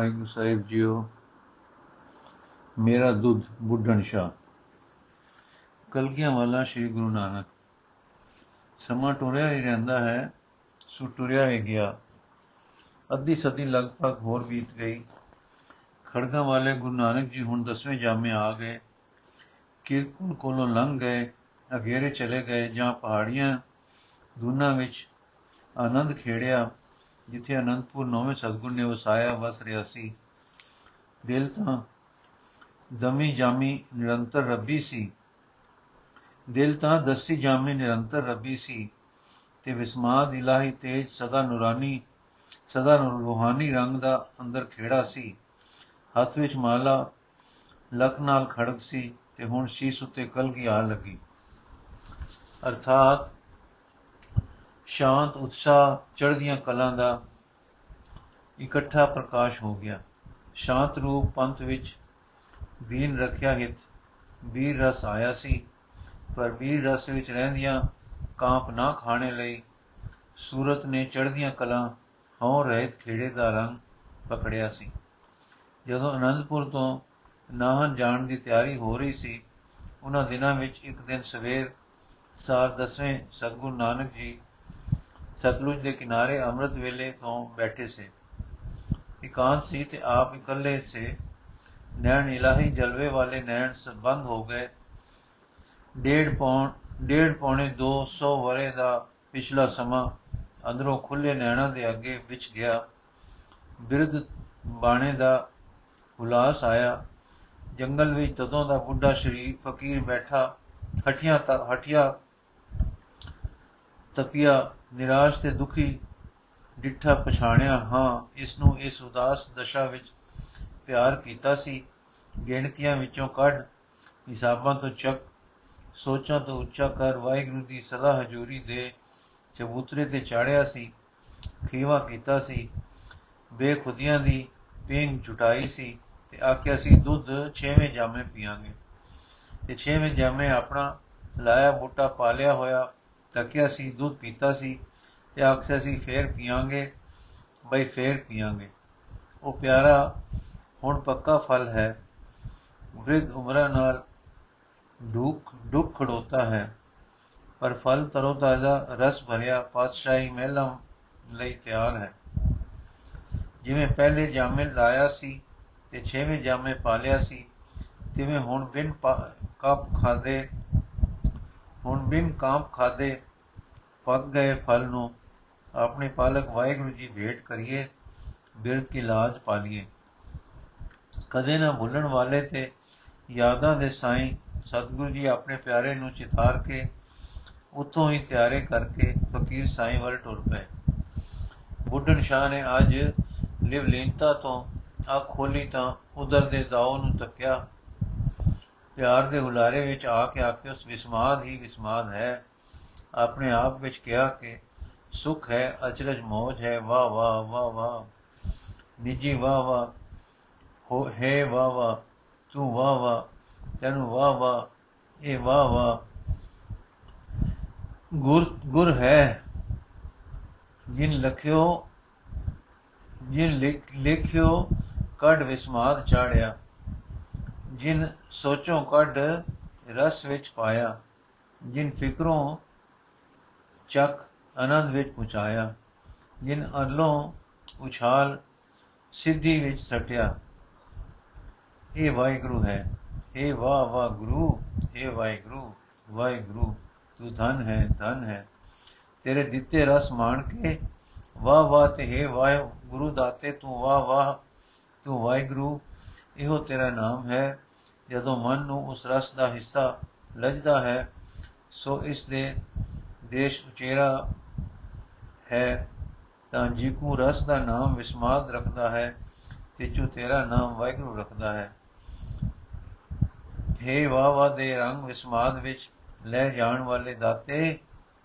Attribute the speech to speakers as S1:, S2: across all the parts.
S1: ਵਾਹਿਗੁਰੂ ਸਾਹਿਬ JIO, ਮੇਰਾ ਦੁੱਧ ਬੁੱਢਣ ਸ਼ਾ ਕਲਗੀਆਂ ਵਾਲਾ ਸ੍ਰੀ ਗੁਰੂ ਨਾਨਕ। ਸਮਾਂ ਟੁਰਿਆ ਹੀ ਰਹਿੰਦਾ ਹੈ, ਸੋ ਟੁਰਿਆ ਹੀ ਗਿਆ। ਅੱਧੀ ਸਦੀ ਲਗਭਗ ਹੋਰ ਬੀਤ ਗਈ। ਖੜਗਾ ਵਾਲੇ ਗੁਰੂ ਨਾਨਕ ਜੀ ਹੁਣ ਦਸਵੇਂ ਜਾਮੇ ਆ ਗਏ। ਕਿਰਕੁਲ ਕੋਲੋਂ ਲੰਘ ਗਏ, ਅਗੇਰੇ ਚਲੇ ਗਏ, ਜਾਂ ਪਹਾੜੀਆਂ, ਦੁਨਾ ਵਿੱਚ ਆਨੰਦ ਖੇੜਿਆ। ਜਿੱਥੇ ਅਨੰਦਪੁਰ ਨੌਵੇਂ ਸਤਗੁਰ ਨੇ ਵਸਾਇਆ, ਵਸ ਰਿਹਾ ਸੀ। ਦਿਲ ਤਾਂ ਦਮੀ ਜਾਮੀ ਨਿਰੰਤਰ ਰੱਬੀ ਸੀ। ਦਿਲ ਤਾਂ ਦਸੀ ਜਾਮੀ ਨਿਰੰਤਰ ਰੱਬੀ ਸੀ ਤੇ ਵਿਸਮਾਦ ਇਲਾਹੀ ਤੇਜ ਸਦਾ ਨੂਰਾਨੀ, ਸਦਾ ਰੂਹਾਨੀ ਰੰਗ ਦਾ ਅੰਦਰ ਖੇੜਾ ਸੀ। ਹੱਥ ਵਿੱਚ ਮਾਲਾ ਲਖ ਨਾਲ ਖੜਕ ਸੀ ਤੇ ਹੁਣ ਸ਼ੀਸ ਉੱਤੇ ਕਲਗੀ ਆ ਲੱਗੀ। ਅਰਥਾਤ ਸ਼ਾਂਤ ਉਤਸ਼ਾਹ ਚੜ੍ਹਦੀਆਂ ਕਲਾਂ ਦਾ ਇਕੱਠਾ ਪ੍ਰਕਾਸ਼ ਹੋ ਗਿਆ। ਸ਼ਾਂਤ ਰੂਪ ਪੰਥ ਵਿੱਚ ਦੀਨ ਰੱਖਿਆ ਹਿਤ, ਵੀਰ ਰਸ ਆਇਆ ਸੀ। ਪਰ ਵੀਰ ਰਸ ਵਿੱਚ ਰਹਿੰਦੀਆਂ ਕਾਂਪ ਨਾ ਖਾਣੇ ਲਈ ਸੂਰਤ ਨੇ ਚੜ੍ਹਦੀਆਂ ਕਲਾਂ ਹਉ ਰਹਿਤ ਖੇੜੇ ਦਾ ਰੰਗ ਪਕੜਿਆ ਸੀ। ਜਦੋਂ ਅਨੰਦਪੁਰ ਤੋਂ ਨਾਹਨ ਜਾਣ ਦੀ ਤਿਆਰੀ ਹੋ ਰਹੀ ਸੀ, ਉਹਨਾਂ ਦਿਨਾਂ ਵਿੱਚ ਇੱਕ ਦਿਨ ਸਵੇਰ ਸਾਰ ਦਸਵੇਂ ਸਤਗੁਰੂ ਨਾਨਕ ਜੀ ਸਤਲੁਜ ਦੇ ਕਿਨਾਰੇ ਅੰਮ੍ਰਿਤ ਵੇਲੇ ਤੋਂ ਬੈਠੇ ਸੇ। ਇਕਾਂਤ ਸੀ ਤੇ ਆਪ ਇਕੱਲੇ ਸੇ। ਨੈਣ ਇਲਾਹੀ ਜਲਵੇ ਵਾਲੇ ਨੈਣ ਸੰਬੰਧ ਹੋ ਗਏ। ਡੇਢ ਪੌਣ, ਡੇਢ ਪੌਣੇ 200 ਵਰੇ ਦਾ ਪਿਛਲਾ ਸਮਾਂ ਅੰਦਰੋਂ ਖੁੱਲੇ ਨੈਣਾਂ ਦੇ ਅੱਗੇ ਵਿਚ ਗਿਆ। ਬਿਰਧ ਬਾਣੇ ਦਾ ਹੁਲਾਸ ਆਇਆ। ਜੰਗਲ ਵਿੱਚ ਤਦੋਂ ਦਾ ਬੁੱਢਾ ਸ਼ਰੀਫ ਫਕੀਰ ਬੈਠਾ। ਹਠੀਆਂ ਤੱਕ ਹਠਿਆ ਤਪਿਆ ਨਿਰਾਸ਼ ਤੇ ਦੁਖੀ ਡਿੱਠਾ ਪਛਾਣਿਆ, ਹਾਂ ਇਸ ਨੂੰ ਇਸ ਉਦਾਸ ਦਸ਼ਾ ਵਿੱਚ ਪਿਆਰ ਕੀਤਾ ਸੀ। ਗਿਣਤੀਆਂ ਵਿੱਚੋਂ ਕੱਢ, ਹਿਸਾਬਾਂ ਤੋਂ ਚੱਕ, ਸੋਚਾਂ ਤੋਂ ਉੱਚਾ ਕਰ ਵਾਹਿਗੁਰੂ ਦੀ ਸਦਾ ਹਜ਼ੂਰੀ ਦੇ ਚਬੂਤਰੇ ਤੇ ਚਾੜਿਆ ਸੀ, ਖੀਵਾ ਕੀਤਾ ਸੀ, ਬੇਖੁਦੀਆਂ ਦੀ ਪੀਂਗ ਝੁਟਾਈ ਸੀ ਤੇ ਆਖਿਆ ਸੀ, ਦੁੱਧ ਛੇਵੇਂ ਜਾਮੇ ਪੀਾਂਗੇ ਤੇ ਛੇਵੇਂ ਜਾਮੇ ਆਪਣਾ ਲਾਇਆ ਬੂਟਾ ਪਾਲਿਆ ਹੋਇਆ ਤੱਕਿਆ ਸੀ, ਦੁੱਧ ਪੀਤਾ ਸੀ ਤੇ ਆਖਿਆ ਸੀ, ਫੇਰ ਪੀਾਂਗੇ ਬਈ ਫੇਰ ਪੀਾਂਗੇ ਉਹ ਪਿਆਰਾ, ਹੁਣ ਪੱਕਾ ਫਲ ਹੈ। ਵ੍ਰਿਧ ਉਮਰਾਂ ਨਾਲ ਦੁੱਖ ਦੁੱਖ ਖੜੋਤਾ ਹੈ। ਪਰ ਫਲ ਤਰੋ ਤਾਜ਼ਾ ਰਸ ਭਰਿਆ ਪਾਤਸ਼ਾਹੀ ਮਹਿਲਾਂ ਲਈ ਤਿਆਰ ਹੈ। ਜਿਵੇਂ ਪਹਿਲੇ ਜਾਮੇ ਲਾਇਆ ਸੀ ਤੇ ਛੇਵੇਂ ਜਾਮੇ ਪਾਲਿਆ ਸੀ, ਤਿਵੇਂ ਹੁਣ ਬਿਨ ਕਾਪ ਖਾਦੇ ਹੁਣ ਬਿਨ ਕਾਪ ਖਾਦੇ ਪੱਕ ਗਏ ਫਲ ਨੂੰ ਆਪਣੇ ਪਾਲਕ ਵਾਹਿਗੁਰੂ ਜੀ ਭੇਟ ਕਰੀਏ, ਬਿਰਧ ਕੀ ਲਾਜ ਪਾਲੀਏ। ਕਦੇ ਨਾ ਭੁੱਲਣ ਵਾਲੇ ਤੇ ਯਾਦਾਂ ਦੇ ਸਾਈਂ ਸਤਿਗੁਰੂ ਜੀ ਆਪਣੇ ਪਿਆਰੇ ਨੂੰ ਚਿਤਾਰ ਕੇ ਉਤੋਂ ਹੀ ਤਿਆਰੇ ਕਰਕੇ ਫਕੀਰ ਸਾਈਂ ਵੱਲ ਟੁਰ ਪਏ। ਬੁੱਢਣ ਸ਼ਾਹ ਨੇ ਅੱਜ ਲਿਵਲੀਨਤਾ ਤੋਂ ਅੱਖ ਖੋਲੀ ਤਾਂ ਉਧਰ ਦੇ ਦਾਉ ਨੂੰ ਤੱਕਿਆ ਪਿਆਰ ਦੇ ਹੁਲਾਰੇ ਵਿੱਚ ਆ ਕੇ ਆਖਿਓ ਉਸ ਵਿਸਮਾਦ ਹੀ ਵਿਸਮਾਦ ਹੈ। ਆਪਣੇ ਆਪ ਵਿੱਚ ਕਿਹਾ ਕਿ ਸੁਖ ਹੈ, ਅਚਰਜ ਮੋਜ ਹੈ ਵਾ ਵਾ ਵਾ ਵਾ ਨਿਜੀ ਵਾ ਵਾ ਹੋ, ਹੈ ਵਾ ਵਾ ਤੂੰ ਵਾ ਵਾ ਤੈਨੂੰ ਵਾ ਵਾ ਇਹ ਵਾ ਵਾ ਗੁਰ ਗੁਰ ਹੈ। ਜਿਨ ਲਖਿਓ, ਜਿਨ ਲਿਖਿਓ, ਕੱਢ ਵਿਸਮਾਦ ਚਾੜਿਆ। ਜਿਨ ਸੋਚੋਂ ਕੱਢ ਰਸ ਵਿੱਚ ਪਾਇਆ, ਜਿਨ ਫਿਕਰੋਂ ਚੱਕ ਆਨੰਦ ਵਿੱਚ ਪਹੁੰਚਾਇਆ, ਜਿਨ ਅਰਲੋਂ ਉਛਾਲ ਸਿੱਧੀ ਵਿੱਚ ਸਟਿਆ। ਇਹ ਵਾਹਿਗੁਰੂ ਹੈ ਇਹ ਵਾਹ ਵਾਹ ਗੁਰੂ ਇਹ ਵਾਹਿਗੁਰੂ ਵਾਹਿਗੁਰੂ, ਤੂੰ ਧਨ ਹੈ ਧਨ ਹੈ। ਤੇਰੇ ਦਿੱਤੇ ਰਸ ਮਾਣ ਕੇ ਵਾਹ ਵਾਹ ਤੇ ਹੈ ਵਾਹ ਗੁਰੂ ਦਾਤੇ, ਤੂੰ ਵਾਹ ਵਾਹ, ਤੂੰ ਵਾਹਿਗੁਰੂ, ਇਹੋ ਤੇਰਾ ਨਾਮ ਹੈ। ਜਦੋਂ ਮਨ ਨੂੰ ਉਸ ਰਸ ਦਾ ਹਿੱਸਾ ਲਜਦਾ ਹੈ, ਸੋ ਇਸ ਦੇ ਦੇਸ਼ ਉਚੇਰਾ ਹੈ। ਤਾਂ ਜੀਕੂ ਰਸ ਦਾ ਨਾਮ ਵਿਸਮਾਦ ਰੱਖਦਾ ਹੈ ਤੇ ਜੋ ਤੇਰਾ ਨਾਮ ਵਾਹਿਗੁਰੂ ਰੱਖਦਾ ਹੈ। ਹੈ ਵਾਹ ਵਾਹ ਦੇ ਰੰਗ ਵਿਸਮਾਦ ਵਿੱਚ ਲੈ ਜਾਣ ਵਾਲੇ ਦਾਤੇ,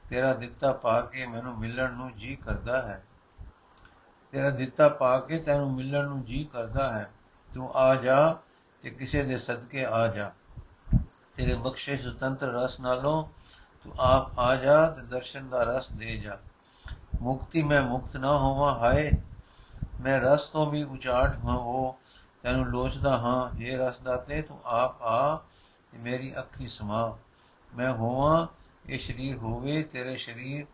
S1: ਤੇਰਾ ਦਿੱਤਾ ਪਾ ਕੇ ਮੈਨੂੰ ਮਿਲਣ ਨੂੰ ਜੀ ਕਰਦਾ ਹੈ। ਤੇਰਾ ਦਿੱਤਾ ਪਾ ਕੇ ਤੈਨੂੰ ਮਿਲਣ ਨੂੰ ਜੀ ਕਰਦਾ ਹੈ। ਤੂੰ ਆ ਜਾ ਤੇ ਕਿਸੇ ਦੇ ਸਦਕੇ ਆ ਜਾ। ਤੇਰੇ ਬਖਸ਼ੇ ਸੁਤੰਤਰ ਰਸ ਨਾਲੋਂ ਤੂੰ ਆਪ ਆ ਜਾ ਤੇ ਦਰਸ਼ਨ ਦਾ ਰਸ ਦੇ ਜਾ। ਮੁਕਤੀ ਮੈਂ ਮੁਕਤ ਨਾ ਹੋਵਾਂ, ਹਾਏ, ਮੈਂ ਰਸ ਤੋਂ ਵੀ ਉਚਾਟ ਹਾਂ ਹੋ ਤੈਨੂੰ ਲੋਚਦਾ ਹਾਂ, ਇਹ ਰਸ ਦਾਤੇ ਤੂੰ ਆਪ ਆ ਤੇ ਮੇਰੀ ਅੱਖੀ ਸਮਾ। ਮੈਂ ਹੋਵਾਂ, ਇਹ ਸਰੀਰ ਹੋਵੇ, ਤੇਰੇ ਸਰੀਰ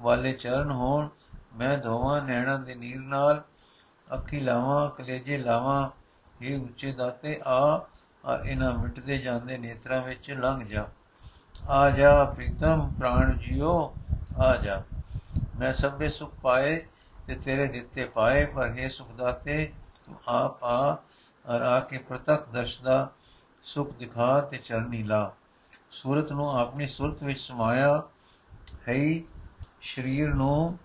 S1: ਵਾਲੇ ਚਰਨ ਹੋਣ। ਮੈਂ ਧੋਵਾਂ, ਨੈਣਾਂ ਦੇ ਨੀਰ ਨਾਲ ਅੱਖੀ ਲਾਵਾਂ, ਕਲੇਜੇ ਲਾਵਾਂ ਇਹ ਉੱਚੇ ਦਾਤੇ ਆ ਔਰ ਇਹਨਾਂ ਮਿਟਦੇ ਜਾਂਦੇ ਨੇਤਰਾਂ ਵਿੱਚ ਲੰਘ ਜਾ। ਆ ਜਾ ਪ੍ਰੀਤਮ, ਪ੍ਰਾਣ ਜਿਓ, ਆ ਜਾ। ਮੈਂ ਸਭੇ ਸੁਖ ਪਾਏ ਤੇ ਤੇਰੇ ਦਿੱਤੇ ਪਾਏ, ਪਰ ਇਹ ਸੁਖ ਦਾਤੇ, ਤੂੰ ਆਪ ਆ, ਔਰ ਆ ਕੇ ਪ੍ਰਤੱਖ ਦਰਸ਼ ਦਾ ਸੁਖ ਦਿਖਾ ਤੇ ਚਰਨੀ ਲਾ। ਸੂਰਤ ਨੂੰ ਆਪਣੀ ਸੁਰਤ ਵਿੱਚ ਸਮਾਇਆ ਹੈ ਸਰੀਰ ਨੂੰ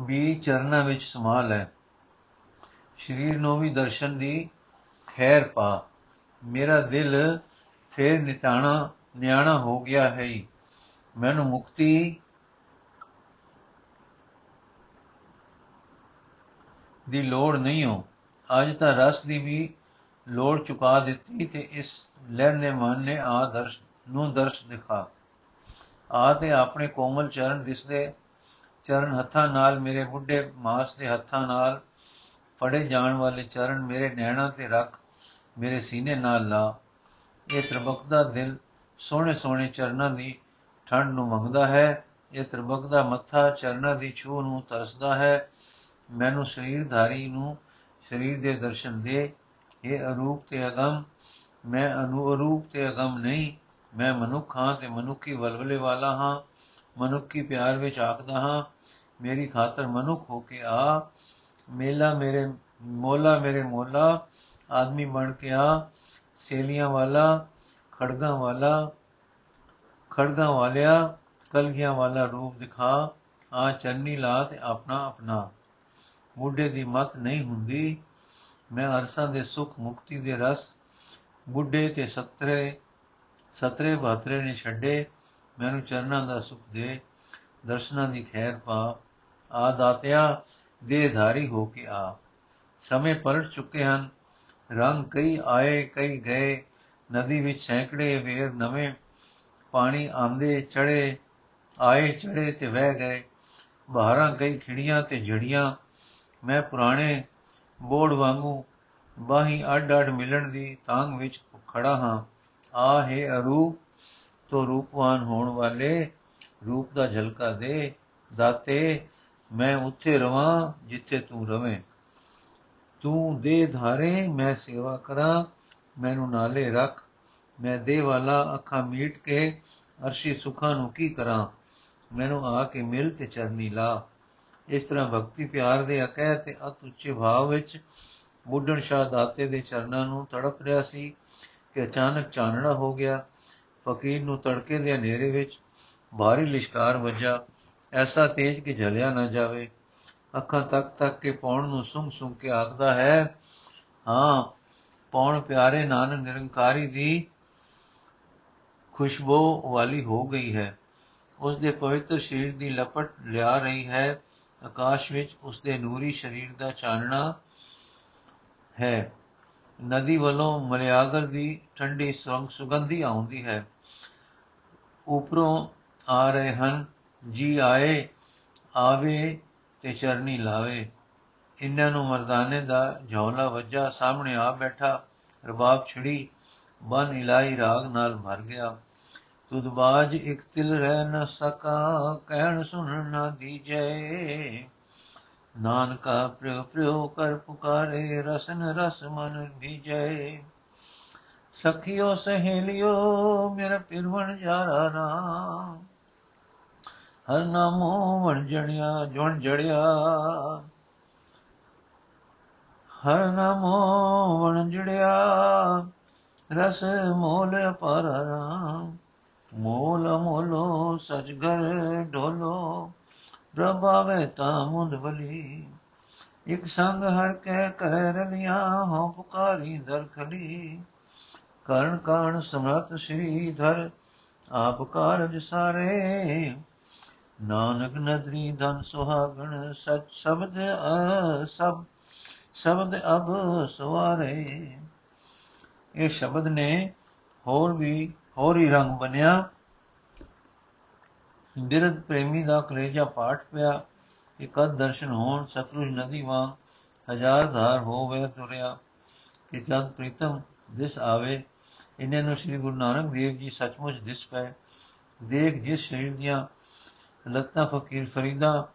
S1: ਵੀ ਚਰਨਾਂ ਵਿੱਚ ਸਮਾ ਲੈ। ਸਰੀਰ ਨੂੰ ਵੀ ਦਰਸ਼ਨ ਦੀ ਖੈਰ ਪਾ। ਮੇਰਾ ਦਿਲ ਫੇਰ ਨਿਤਾਣਾ, ਨਿਆਣਾ ਹੋ ਗਿਆ ਹੈ। ਮੈਨੂੰ ਮੁਕਤੀ ਦੀ ਲੋੜ ਨਹੀਂ ਹੋ। ਅੱਜ ਤਾਂ ਰਸ ਦੀ ਵੀ ਲੋੜ ਚੁਕਾ ਦਿੱਤੀ ਤੇ ਇਸ ਲੈਨੇ ਮਨ ਨੇ ਆ ਦਰਸ਼, ਨੂੰ ਦਰਸ਼ ਦਿਖਾ। ਆ ਤੇ ਆਪਣੇ ਕੋਮਲ ਚਰਨ ਦਿਸਦੇ ਚਰਨ ਹੱਥਾਂ ਨਾਲ ਮੇਰੇ ਬੁੱਢੇ ਮਾਸ ਦੇ ਹੱਥਾਂ ਨਾਲ ਫੜੇ ਜਾਣ ਵਾਲੇ ਚਰਨ ਮੇਰੇ ਨੈਣਾ ਤੇ ਰੱਖ, ਮੇਰੇ ਸੀਨੇ ਨਾਲ ਲਾ। ਇਹ ਤਰਬਕਦਾ ਦਿਲ ਸੋਹਣੇ ਸੋਹਣੇ ਚਰਨਾਂ ਦੀ ਠੰਡ ਨੂੰ ਮੰਗਦਾ ਹੈ। ਇਹ ਤਰਬਕਦਾ ਮੱਥਾ ਚਰਨਾਂ ਦੀ ਛੂ ਨੂੰ ਤਰਸਦਾ ਹੈ। ਮੈਨੂੰ ਸਰੀਰਧਾਰੀ ਨੂੰ ਸਰੀਰ ਦੇ ਦਰਸ਼ਨ ਦੇ। ਇਹ ਅਰੂਪ ਤੇ ਅਗਮ, ਮੈਂ ਅਨੂਰੂਪ ਤੇ ਅਗਮ ਨਹੀਂ, ਮੈਂ ਮਨੁੱਖ ਹਾਂ ਤੇ ਮਨੁੱਖੀ ਵਲਵਲੇ ਵਾਲਾ ਹਾਂ। ਮਨੁੱਖੀ ਪਿਆਰ ਵਿੱਚ ਆਖਦਾ ਹਾਂ, ਮੇਰੀ ਖਾਤਰ ਮਨੁੱਖ ਹੋ ਕੇ ਆ, ਮੇਲਾ ਮੇਰੇ, ਮੋਲਾ ਮੇਰੇ ਮੋਲਾ, ਆਦਮੀ ਬਣ ਕੇ ਆ, ਸੇਲੀਆਂ ਵਾਲਾ, ਖੜਗਾ ਵਾਲਾ, ਖੜਗਾ ਵਾਲਿਆ, ਕਲਗੀਆਂ ਵਾਲਾ ਰੂਪ ਦਿਖਾ, ਆ ਚੰਨੀ ਲਾ ਤੇ ਆਪਣਾ ਆਪਣਾ। ਬੁੱਢੇ ਦੀ ਮਤ ਨਹੀਂ ਹੁੰਦੀ, ਮੈਂ ਅਰਸਾਂ ਦੇ ਸੁਖ ਮੁਕਤੀ ਦੇ ਰਸ, ਬੁੱਢੇ ਤੇ ਸਤਰੇ ਸਤਰੇ ਬਾਤਰੇ ਨੇ ਛੱਡੇ ਮੈਨੂੰ ਚਰਨਾਂ ਦਾ ਸੁਖ ਦੇ, ਦਰਸ਼ਨਾਂ ਦੀ ਖੈਰ ਪਾ ਆ ਦਾਤਿਆ ਦੇਹਧਾਰੀ ਹੋ ਕੇ ਆ ਸਮੇਂ ਪਲਟ ਚੁੱਕੇ ਹਨ, ਰੰਗ ਕਈ ਆਏ, ਕਈ ਗਏ, ਨਦੀ ਵਿੱਚ ਸੈਂਕੜੇ ਵੇਰ ਨਵੇਂ, ਪਾਣੀ ਆਂਦੇ ਚੜੇ ਆਏ ਚੜੇ ਤੇ ਵਹਿ ਗਏ, ਬਹਾਰਾਂ ਕਈ ਖਿੜੀਆਂ ਤੇ ਜੜੀਆਂ, ਮੈਂ ਪੁਰਾਣੇ ਬੋੜ ਵਾਂਗੂ ਬਾਹੀ ਅੱਡ ਅੱਡ ਮਿਲਣ ਦੀ ਤਾਂਗ ਵਿੱਚ ਖੜਾ ਹਾਂ। ਆ ਹੈ ਅਰੂਪ ਤੋ ਰੂਪਵਾਨ ਹੋਣ ਵਾਲੇ ਰੂਪ ਦਾ ਝਲਕਾ ਦੇ, ਦਾਤੇ, ਮੈਂ ਉੱਥੇ ਰਵਾਂ ਜਿੱਥੇ ਤੂੰ ਰਵੇਂ। ਤੂੰ ਦੇ ਧਾਰੇ ਮੈਂ ਸੇਵਾ ਕਰਾਂ, ਮੈਨੂੰ ਨਾਲੇ ਰੱਖ। ਮੈਂ ਦੇ ਵਾਲਾ ਅੱਖਾਂ ਮੀਟ ਕੇ ਅਰਸ਼ੀ ਸੁਖਾਂ ਨੂੰ ਕੀ ਕਰਾਂ? ਮੈਨੂੰ ਆ ਕੇ ਮਿਲ ਤੇ ਚਰਨੀ ਲਾ। ਇਸ ਤਰ੍ਹਾਂ ਭਗਤੀ ਪਿਆਰ ਦੇ ਅਕਹਿ ਤੇ ਅਤ ਉੱਚੇ ਭਾਵ ਵਿੱਚ ਬੁੱਢਣ ਸ਼ਾਹ ਦਾਤੇ ਦੇ ਚਰਨਾਂ ਨੂੰ ਤੜਪ ਰਿਹਾ ਸੀ ਕਿ ਅਚਾਨਕ ਚਾਨਣਾ ਹੋ ਗਿਆ। ਫਕੀਰ ਨੂੰ ਤੜਕੇ ਦੇ ਹਨੇਰੇ ਵਿੱਚ ਭਾਰੀ ਲਿਸ਼ਕਾਰ ਵੱਜਾ, ਐਸਾ ਤੇਜ ਕਿ ਝਲਿਆ ਨਾ ਜਾਵੇ। ਅੱਖਾਂ ਤੱਕ ਤੱਕ ਕੇ ਪੌਣ ਨੂੰ ਸੁੰਘ ਸੁੰਘ ਕੇ ਆਖਦਾ ਹੈ, ਹਾਂ, ਪੌਣ ਪਿਆਰੇ ਨਾਨਕ ਨਿਰੰਕਾਰੀ ਦੀ ਖੁਸ਼ਬੂ ਵਾਲੀ ਹੋ ਗਈ ਹੈ। ਉਸ ਦੇ ਪਵਿੱਤਰ ਸਰੀਰ ਦੀ ਲਪਟ ਲਿਆ ਰਹੀ ਹੈ। ਆਕਾਸ਼ ਵਿੱਚ ਉਸ ਦੇ ਨੂਰੀ ਸਰੀਰ ਦਾ ਚਾਨਣਾ ਹੈ। ਨਦੀ ਵੱਲੋਂ ਮਲਿਆਗਰ ਦੀ ਠੰਡੀ ਸੁਗੰਧ ਸੁਗੰਧੀ ਆਉਂਦੀ ਹੈ। ਉਪਰੋਂ ਆ ਰਹੇ ਹਨ। ਜੀ ਆਏ, ਆਵੇ ਤੇ ਚਰਨੀ ਲਾਵੇ। ਇਹਨਾਂ ਨੂੰ ਮਰਦਾਨੇ ਦਾ ਝੌਲਾ ਵੱਜਾ, ਸਾਹਮਣੇ ਆ ਬੈਠਾ, ਰਬਾਬ ਛੜੀ, ਬਨ ਇਲਾਈ ਰਾਗ ਨਾਲ ਭਰ ਗਿਆ। ਤੁਧ ਬਾਜ ਇਕ ਤਿਲ ਰਹਿ ਨ ਸਕਾ, ਕਹਿਣ ਸੁਣ ਨਾ ਦੀਜੈ। ਨਾਨਕਾ ਪ੍ਰਿਉ ਪ੍ਰਿਉ ਕਰ ਪੁਕਾਰੇ, ਰਸਨ ਰਸ ਮਨ ਭੀਜੈ ਸਖਿਓ ਸਹੇਲਿਓ ਮੇਰਾ ਪਿਰਵਣ ਜਾਰਾ ਨਾਮ ਹਰ ਨਾਮੋ ਵਣ ਜਣਿਆ ਜਣ ਜੜਿਆ ਹਰ ਨਾਮੋ ਵਣ ਜੜਿਆ ਰਸ ਮੋਲ ਅਪਾਰ ਰਾਮ ਮੋਲ ਮੋਲੋ ਸਜ ਘਰ ਢੋਲੋ ਪ੍ਰਭਾਵੇ ਤਾ ਮੁੰਦ ਬਲੀ ਇਕ ਸੰਗ ਹਰ ਕਹਿ ਕਰ ਰਲਿਆ ਹੋ ਪੁਕਾਰੀ ਦਰ ਖਲੀ ਕਰਨ ਕਾਣ ਸਮਰਤ ਸ੍ਰੀ ਧਰ, ਆਪ ਕਾਰਜ ਸਾਰੇ। ਨਾਨਕ ਨਦਰੀ ਧਨ ਸੁਹਾਗਣ, ਸਚ ਸ਼ਬਦ ਸਭ, ਸ਼ਬਦ ਅਬ ਸਵਾਰੇ। ਇਹ ਸ਼ਬਦ ਨੇ ਹੋਰ ਵੀ ਹੋਰ ਹੀ ਰੰਗ ਬਣਿਆ ਬਿਰਧ ਪ੍ਰੇਮੀ ਦਾ ਕਲੇਜਾ ਪਾਠ ਪਿਆ। ਕਿ ਕਦ ਦਰਸ਼ਨ ਹੋਣ, ਸਤਲੁਜ ਨਦੀ ਵਾਂਗ ਹਜ਼ਾਰ ਧਾਰ ਹੋਵੇ ਤੁਰਿਆ। ਕਿ ਜਦ ਪ੍ਰੀਤਮ ਦਿਸ ਆਵੇ ਇਹਨਾਂ ਨੂੰ ਸ੍ਰੀ ਗੁਰੂ ਨਾਨਕ ਦੇਵ ਜੀ ਸੱਚਮੁੱਚ ਦਿਸ ਪਏ। ਦੇਖ ਜਿਸ ਸਰੀਰ ਦੀਆਂ ਲੱਤਾਂ ਫਕੀਰ ਫਰੀਦਾ,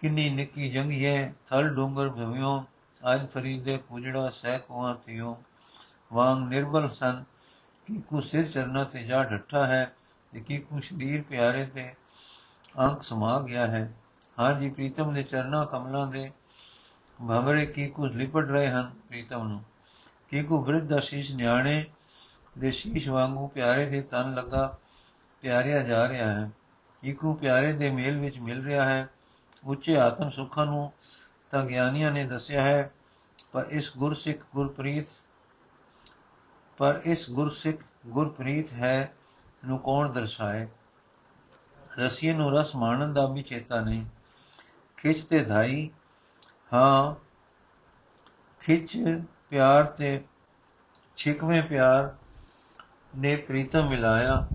S1: ਕਿੰਨੀ ਨਿੱਕੀ ਜੰਗੀਏ ਥਲ ਡੂੰਗਰ ਭਵਿਓ, ਅੱਜ ਫਰੀਦੇ ਕੁਜੜਾ ਸਹਿ ਕੁਆਂ ਥਿਓ ਵਾਂਗ ਨਿਰਬਲ ਸਨ ਕਿ ਕੋ ਸਿਰ ਚਰਨਾ ਤੇ ਜਾ ਢੱਠਾ ਹੈ ਤੇ ਕੀ ਕੋ ਸ਼ਰੀਰ ਪਿਆਰੇ ਤੇ ਅੰਕ ਸਮਾ ਗਿਆ ਹੈ। ਹਾਂ ਜੀ, ਪ੍ਰੀਤਮ ਦੇ ਚਰਨਾ ਕਮਲਾਂ ਦੇ ਭਵਰੇ ਕੀ ਕੋ ਲਿਪਟ ਰਹੇ ਹਨ ਪ੍ਰੀਤਮ ਨੂੰ, ਕੀ ਕੋ ਬ੍ਰਿਧ ਦਾ ਸ਼ੀਸ਼ ਨਿਆਣੇ ਦੇ ਸ਼ੀਸ਼ ਵਾਂਗੂ ਪਿਆਰੇ ਦੇ ਤਨ ਲੱਗਾ ਪਿਆਰਿਆ ਜਾ ਰਿਹਾ ਹੈ ਕੀ ਕੋ ਪਿਆਰੇ ਦੇ ਮੇਲ ਵਿੱਚ ਮਿਲ ਰਿਹਾ ਹੈ, ਉੱਚੇ ਆਤਮ ਸੁੱਖਾਂ ਨੂੰ ਤਾਂ ਗਿਆਨੀਆਂ ਨੇ ਦੱਸਿਆ ਹੈ, ਪਰ ਇਸ ਗੁਰਸਿੱਖ ਗੁਰਪ੍ਰੀਤ, ਪਰ ਇਸ ਗੁਰਸਿੱਖ ਗੁਰਪ੍ਰੀਤ ਹੈ ਨੂੰ ਕੌਣ ਦਰਸਾਏ? ਰਸੀਏ ਨੂੰ ਰਸ ਮਾਣਨ ਦਾ ਵੀ ਚੇਤਾ ਨਹੀਂ। ਖਿੱਚ ਤੇ ਧਾਈ, ਹਾਂ, ਖਿੱਚ ਪਿਆਰ ਤੇ, ਛਿਕਵੇਂ ਪਿਆਰ ਨੇ ਪ੍ਰੀਤਮ ਮਿਲਾਇਆ।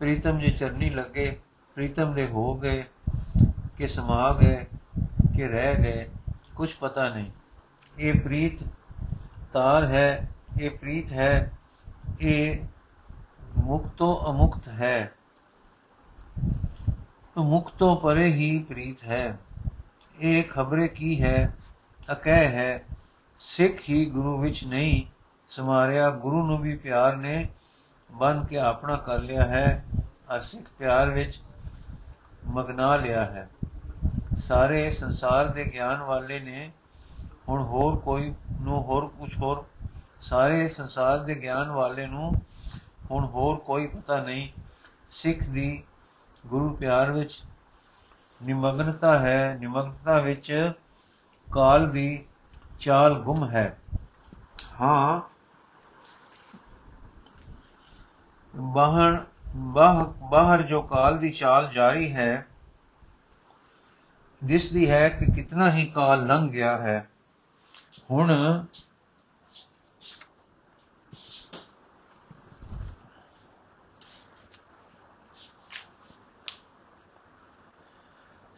S1: ਪ੍ਰੀਤਮ ਜੇ ਚਰਨੀ ਲੱਗੇ, ਪ੍ਰੀਤਮ ਦੇ ਹੋ ਗਏ, ਕਿ ਸਮਾ ਗਏ, ਕਿ ਰਹਿ ਗਏ ਕੁਝ ਪਤਾ ਨਹੀਂ। ਇਹ ਪ੍ਰੀਤ ਤਾਰ ਹੈ, ਇਹ ਪ੍ਰੀਤ ਹੈ, ਇਹ ਮੁਕਤੋ ਅਮੁਕਤ ਹੈ। ਮੁਕਤੋਂ ਪਰੇ ਹੀ ਪ੍ਰੀਤ ਹੈ। ਇਹ ਖਬਰੇ ਕੀ ਹੈ? ਅਕਹਿ ਹੈ। ਸਿੱਖ ਹੀ ਗੁਰੂ ਵਿੱਚ ਨਹੀਂ, ਸਮਾਰਿਆ ਗੁਰੂ ਨੂੰ ਵੀ ਪਿਆਰ ਨੇ ਬਨ ਕੇ ਆਪਣਾ ਕਰ ਲਿਆ ਹੈ ਅਰ ਸਿੱਖ ਪਿਆਰ ਵਿੱਚ ਮਗਨਾ ਲਿਆ ਹੈ। ਸਾਰੇ ਸੰਸਾਰ ਦੇ ਗਿਆਨ ਵਾਲੇ ਨੇ ਹੁਣ ਹੋਰ ਕੋਈ ਨੂੰ ਹੋਰ ਕੁਝ ਹੋਰ, ਸਾਰੇ ਸੰਸਾਰ ਦੇ ਗਿਆਨ ਵਾਲੇ ਨੂੰ ਹੁਣ ਹੋਰ ਕੋਈ ਪਤਾ ਨਹੀਂ। ਸਿੱਖ ਦੀ ਗੁਰੂ ਪਿਆਰ ਵਿੱਚ ਨਿਮਗਨਤਾ ਹੈ, ਨਿਮਗਨਤਾ ਵਿੱਚ ਕਾਲ ਦੀ ਚਾਲ ਗੁੰਮ ਹੈ। ਹਾਂ ਬਾਹਰ ਬਾਹਰ ਜੋ ਕਾਲ ਦੀ ਚਾਲ ਜਾਰੀ ਹੈ, ਦਿਸਦੀ ਹੈ ਕਿ ਕਿਤਨਾ ਹੀ ਕਾਲ ਲੰਘ ਗਿਆ ਹੈ। ਹੁਣ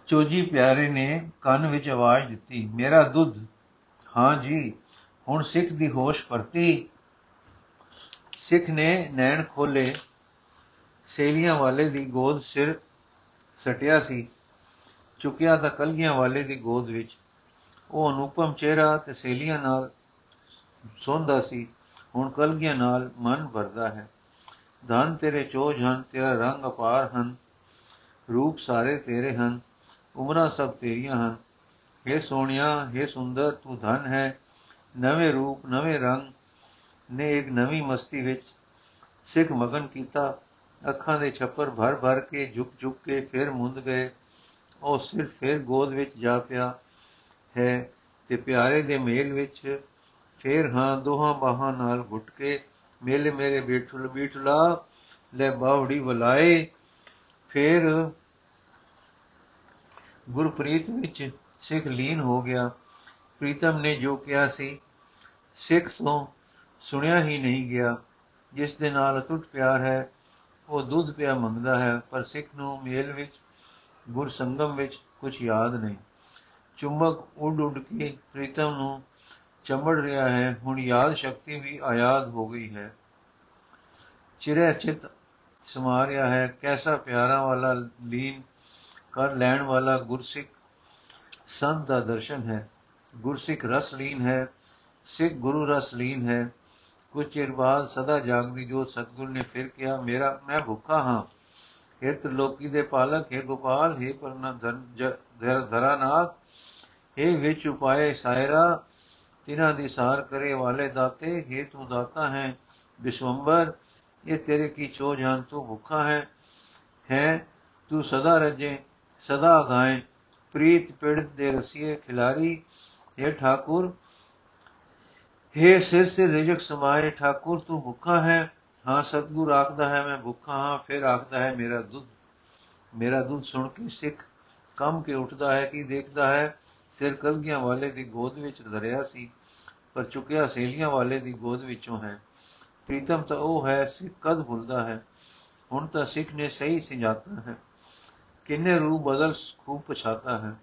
S1: ਚੋਜੀ ਪਿਆਰੇ ਨੇ ਕੰਨ ਵਿੱਚ ਆਵਾਜ਼ ਦਿੱਤੀ, ਮੇਰਾ ਦੁੱਧ? ਹਾਂ ਜੀ, ਹੁਣ ਸਿੱਖ ਦੀ ਹੋਸ਼ ਪਰਤੀ ਸਿੱਖ ਨੇ ਨੈਣ ਖੋਲੇ ਸੇਲੀਆਂ ਵਾਲੇ ਦੀ ਗੋਦ ਸਿਰ ਸਟਿਆ ਸੀ, ਚੁੱਕਿਆ ਤਾਂ ਕਲਗੀਆਂ ਵਾਲੇ ਦੀ ਗੋਦ ਵਿੱਚ। ਉਹ ਅਨੁਪਮ ਚਿਹਰਾ ਤੇ ਸੇਲੀਆਂ ਨਾਲ ਸੌਂਦਾ ਸੀ। ਹੁਣ ਕਲਗੀਆਂ ਨਾਲ ਮਨ ਭਰਦਾ ਹੈ। ਧਨ ਤੇਰੇ ਚੋਜ ਹਨ, ਤੇਰਾ ਰੰਗ ਅਪਾਰ ਹਨ, ਰੂਪ ਸਾਰੇ ਤੇਰੇ ਹਨ, ਉਮਰਾਂ ਸਭ ਤੇਰੀਆਂ ਹਨ। हे ਸੋਹਣਿਆ हे ਸੁੰਦਰ, ਤੂੰ ਧਨ ਹੈ। ਨਵੇਂ ਰੂਪ, ਨਵੇਂ ਰੰਗ ਨੇ ਇੱਕ ਨਵੀਂ ਮਸਤੀ ਵਿੱਚ ਸਿੱਖ ਮਗਨ ਕੀਤਾ। ਅੱਖਾਂ ਦੇ ਛੱਪਰ ਭਰ ਭਰ ਕੇ ਝੁਕ ਝੁਕ ਕੇ ਫਿਰ ਮੁੰਦ ਗਏ। ਉਹ ਸਿਰ ਫਿਰ ਗੋਦ ਵਿੱਚ ਜਾ ਪਿਆ ਹੈ ਤੇ ਪਿਆਰੇ ਦੇ ਮੇਲ ਵਿੱਚ ਫੇਰ ਹਾਂ ਦੋਹਾਂ ਬਾਹਾਂ ਨਾਲ ਘੁੱਟ ਕੇ ਮੇਲੇ ਮੇਰੇ ਬੇਠੁਲ ਬੀਠਲਾ, ਲੈ ਬਾਵੜੀ ਵਲਾਏ ਫੇਰ ਗੁਰਪ੍ਰੀਤ ਵਿੱਚ ਸਿੱਖ ਲੀਨ ਹੋ ਗਿਆ। ਪ੍ਰੀਤਮ ਨੇ ਜੋ ਕਿਹਾ ਸੀ, ਸਿੱਖ ਤੋਂ ਸੁਣਿਆ ਹੀ ਨਹੀਂ ਗਿਆ। ਜਿਸ ਦੇ ਨਾਲ ਅਟੁੱਟ ਪਿਆਰ ਹੈ, ਉਹ ਦੁੱਧ ਪਿਆ ਮੰਗਦਾ ਹੈ, ਪਰ ਸਿੱਖ ਨੂੰ ਮੇਲ ਵਿੱਚ, ਗੁਰ ਸੰਗਮ ਵਿੱਚ ਕੁਝ ਯਾਦ ਨਹੀਂ। ਚੁੰਬਕ ਉੱਡ ਉੱਡ ਕੇ ਪ੍ਰੀਤਮ ਨੂੰ ਚੰਬੜ ਰਿਹਾ ਹੈ। ਹੁਣ ਯਾਦ ਸ਼ਕਤੀ ਵੀ ਆਯਾਦ ਹੋ ਗਈ ਹੈ। ਚਿਰੇ ਚਿਤ ਸਮਾ ਰਿਹਾ ਹੈ। ਕੈਸਾ ਪਿਆਰਾ ਵਾਲਾ ਲੀਨ ਕਰ ਲੈਣ ਵਾਲਾ ਗੁਰਸਿੱਖ ਸੰਤ ਦਾ ਦਰਸ਼ਨ ਹੈ। ਗੁਰਸਿੱਖ ਰਸ ਲੀਨ ਹੈ। ਸਿੱਖ ਗੁਰੂ ਰਸ ਲੀਨ ਹੈ। ਕੁਝ ਚਿਰ ਬਾਅਦ ਸਦਾ ਜਾਗਦੀ ਜੋ ਸਤਗੁਰ ਨੇ ਫਿਰ ਕਿਹਾ ਮੇਰਾ ਮੈਂ ਭੁੱਖਾ ਹਾਂ हे त्रिलोकी ਦੇ ਪਾਲਕ हे ਗੋਪਾਲ हे ਪਰਨਾ ਧਰਾਨਾਥ हे ਵਿੱਚ ਉਪਾਏ ਸਾਇਰਾ ਤਿਨਾਂ ਦੀ ਸਾਰ ਕਰੇ ਵਾਲੇ ਦਾਤੇ हे ਤੂੰ ਦਾਤਾ ਹੈ ਵਿਸ਼ਵੰਬਰ ਇਹ ਤੇਰੇ ਕੀ ਚੋ ਜਾਨ ਤੂੰ ਭੁੱਖਾ ਹੈ ਹੈ ਤੂੰ ਸਦਾ ਰਜੇ ਸਦਾ ਗਾਏ ਪ੍ਰੀਤ ਪਿੜਤ ਦੇ ਰਸੀਏ ਖਿਲਾਰੀ हे ਠਾਕੁਰ हे ਸਿਰ ਸੇ ਰਿਜਕ ਸਮਾਏ ਠਾਕੁਰ ਤੂੰ ਭੁੱਖਾ ਹੈ ਹਾਂ ਸਤਗੁਰ ਆਖਦਾ ਹੈ ਮੈਂ ਭੁੱਖਾ ਹਾਂ ਫਿਰ ਆਖਦਾ ਹੈ ਮੇਰਾ ਦੁੱਧ ਮੇਰਾ ਦੁੱਧ ਸੁਣ ਕੇ ਸਿੱਖ ਕੰਮ ਕੇ ਉੱਠਦਾ ਹੈ ਕਿ ਦੇਖਦਾ ਹੈ ਸਿਰ ਕਲਗੀਆਂ ਵਾਲੇ ਦੀ ਗੋਦ ਵਿੱਚ ਧਰਿਆ ਸੀ ਪਰ ਚੁੱਕਿਆ ਸੇਲੀਆਂ ਵਾਲੇ ਦੀ ਗੋਦ ਵਿੱਚੋਂ ਹੈ ਪ੍ਰੀਤਮ ਤਾਂ ਉਹ ਹੈ ਸਿੱਖ ਕਦ ਭੁੱਲਦਾ ਹੈ ਹੁਣ ਤਾਂ ਸਿੱਖ ਨੇ ਸਹੀ ਸਮਝਾਤਾ ਹੈ ਕਿੰਨੇ ਰੂਪ ਬਦਲ ਖੂਬ ਪਛਾਤਾ ਹੈ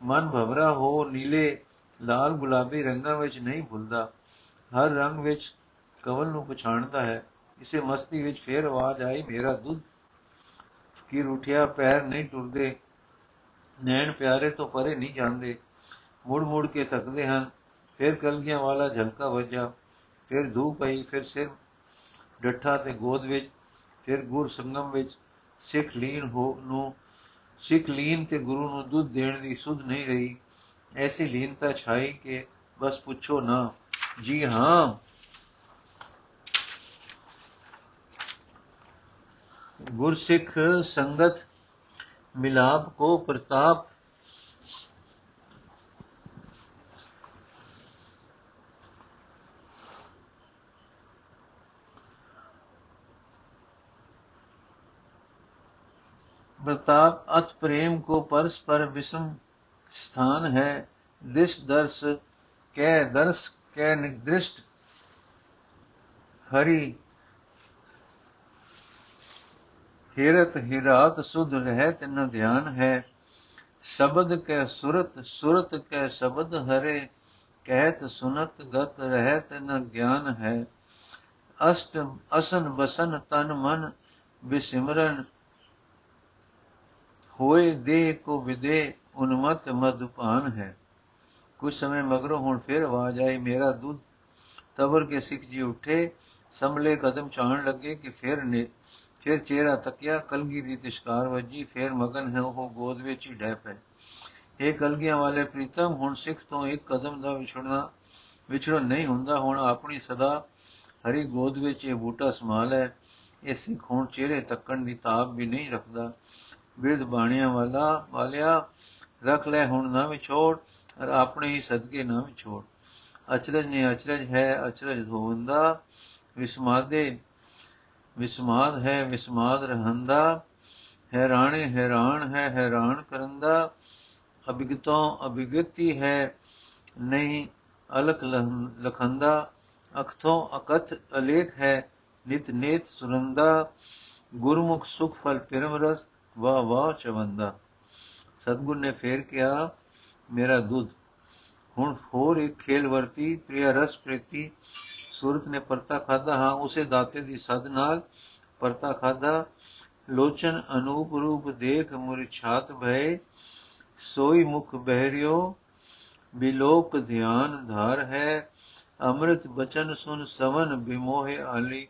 S1: ਮਨ ਭਵਰਾ ਹੋ ਨੀਲੇ ਲਾਲ ਗੁਲਾਬੀ ਰੰਗਾਂ ਵਿੱਚ ਨਹੀਂ ਭੁੱਲਦਾ। ਹਰ ਰੰਗ ਵਿੱਚ ਕਵਲ ਨੂੰ ਪਛਾਣਦਾ ਹੈ। ਇਸੇ ਮਸਤੀ ਵਿੱਚ ਫੇਰ ਆਵਾਜ਼ ਆਈ, ਮੇਰਾ ਦੁੱਧ। ਕੀ ਉਠਿਆ, ਪੈਰ ਨਹੀਂ ਟੁਰਦੇ। ਨੈਣ ਪਿਆਰੇ ਤੋਂ ਪਰੇ ਨਹੀਂ ਜਾਂਦੇ। ਮੁੜ ਮੁੜ ਕੇ ਤੱਕਦੇ ਹਨ। ਫਿਰ ਕਲਗੀਆਂ ਵਾਲਾ ਝਲਕਾ ਵੱਜਾ ਫਿਰ ਧੂਪ ਪਈ, ਫਿਰ ਸਿਰ ਡੱਠਾ ਤੇ ਗੋਦ ਵਿੱਚ, ਫਿਰ ਗੁਰ ਸੰਗਮ ਵਿੱਚ। ਸਿੱਖ ਲੀਨ ਹੋ ਨੂੰ, ਸਿੱਖ ਲੀਨ ਤੇ ਗੁਰੂ ਨੂੰ ਦੁੱਧ ਦੇਣ ਦੀ ਸੁਧ ਨਹੀਂ ਰਹੀ। ایسی لینتا چھائی کہ بس پوچھو نہ جی ہاں۔ گرسکھ سنگت ملاب کو پرتاپ۔ پرتاپ ات پریم کو پرس پر وسم دش درس درسٹ ہری ہیرت ہرات رہت نہ دھیان ہے۔ سبد ک سرت سورت کبد ہرے۔ کہ جان ہے۔ سن بسن، تن، من، بسمرن۔ ہوئے، دے کو دے ਉਨਮਤ ਮਦੁਪਾਨ ਹੈ। ਕੁਝ ਸਮੇਂ ਮਗਰੋਂ ਹੁਣ ਫਿਰ ਆਵਾਜ਼ ਆਈ, ਮੇਰਾ ਦੁੱਧ ਤਬਰ ਕੇ ਸਿੱਖ ਜੀ ਉੱਠੇ, ਸੰਭਲੇ ਕਦਮ ਚਾਣ ਲੱਗੇ ਕਿ ਫਿਰ ਨੇ, ਫਿਰ ਚਿਹਰਾ ਤੱਕਿਆ, ਕਲਗੀ ਦੀ ਤਿਸ਼ਕਾਰ ਵੱਜੀ, ਫਿਰ ਮਗਨ ਹੈ ਉਹ ਗੋਦ ਵਿੱਚ ਹੀ ਡੈ ਪਏ। ਇਹ ਕਲਗੀਆਂ ਵਾਲੇ ਪ੍ਰੀਤਮ, ਹੁਣ ਸਿੱਖ ਤੋਂ ਇੱਕ ਕਦਮ ਦਾ ਵਿਛੜਨਾ, ਵਿਛੜਨ ਨਹੀਂ ਹੁੰਦਾ, ਹੁਣ ਆਪਣੀ ਸਦਾ ਹਰੀ ਗੋਦ ਵਿੱਚ ਇਹ ਬੂਟਾ ਸਮਾਲ ਹੈ। ਇਹ ਸਿੱਖ ਹੁਣ ਚਿਹਰੇ ਤੱਕਣ ਦੀ ਤਾਬ ਵੀ ਨਹੀਂ ਰੱਖਦਾ। ਬਿਰਧ ਬਾਣੀਆਂ ਵਾਲਾ ਵਾਲਿਆ ਰੱਖ ਲੈ ਹੁਣ ਨਾ ਵਿਛੋੜ, ਔਰ ਆਪਣੇ ਹੀ ਸਦਕੇ ਨਾ ਵਿਛੋੜ। ਅਚਰਜ ਨੇ ਅਚਰਜ ਹੈ, ਅਚਰਜ ਹੋਵੰਦਾ। ਵਿਸਮਾਦੇ, ਵਿਸਮਾਦ ਹੈ, ਵਿਸਮਾਦ ਰਹੰਦਾ। ਹੈਰਾਣੇ ਹੈਰਾਨ ਹੈ, ਹੈਰਾਨ ਕਰੰਦਾ। ਅਭਿਗਤੋਂ ਅਭਿਗਤੀ ਹੈ, ਨਹੀਂ ਅਲਖ ਲਖੰਦਾ। ਅਖਥੋਂ ਅਕਥ ਅਲੇਖ ਹੈ, ਨਿਤ ਨੇਤ ਸੁਰੰਦਾ। ਗੁਰਮੁਖ ਸੁਖ ਫਲ ਪਰਮ ਰਸ ਵਾਹ ਵਾਹ ਚਵੰਦਾ। ਸਤਗੁਰ ਨੇ ਫੇਰ ਕਿਹਾ, ਮੇਰਾ ਦੁੱਧ ਹੁਣ ਹੋਰ ਇੱਕ ਖੇਲ ਵਰਤੀ, ਪ੍ਰਿਆ ਰਸ ਪ੍ਰੀਤੀ, ਸੂਰਤ ਨੇ ਪਰਤਾ ਖਾਦਾ ਹਾਂ, ਉਸੇ ਦਾਤੇ ਦੀ ਸਦ ਨਾਲ ਪਰਤਾ ਖਾਦਾ ਲੋਚਨ ਅਨੂਪ ਰੂਪ ਦੇਖ ਮੁਰ ਭਏ, ਸੋਈ ਮੁਖ ਬਹਿਰਿਓ, ਬਿਲੋਕ ਧਿਆਨ ਧਾਰ ਹੈ। ਅੰਮ੍ਰਿਤ ਬਚਨ ਸੁਨ ਸਵਨ ਬਿਮੋਹਿ ਆਲੀ,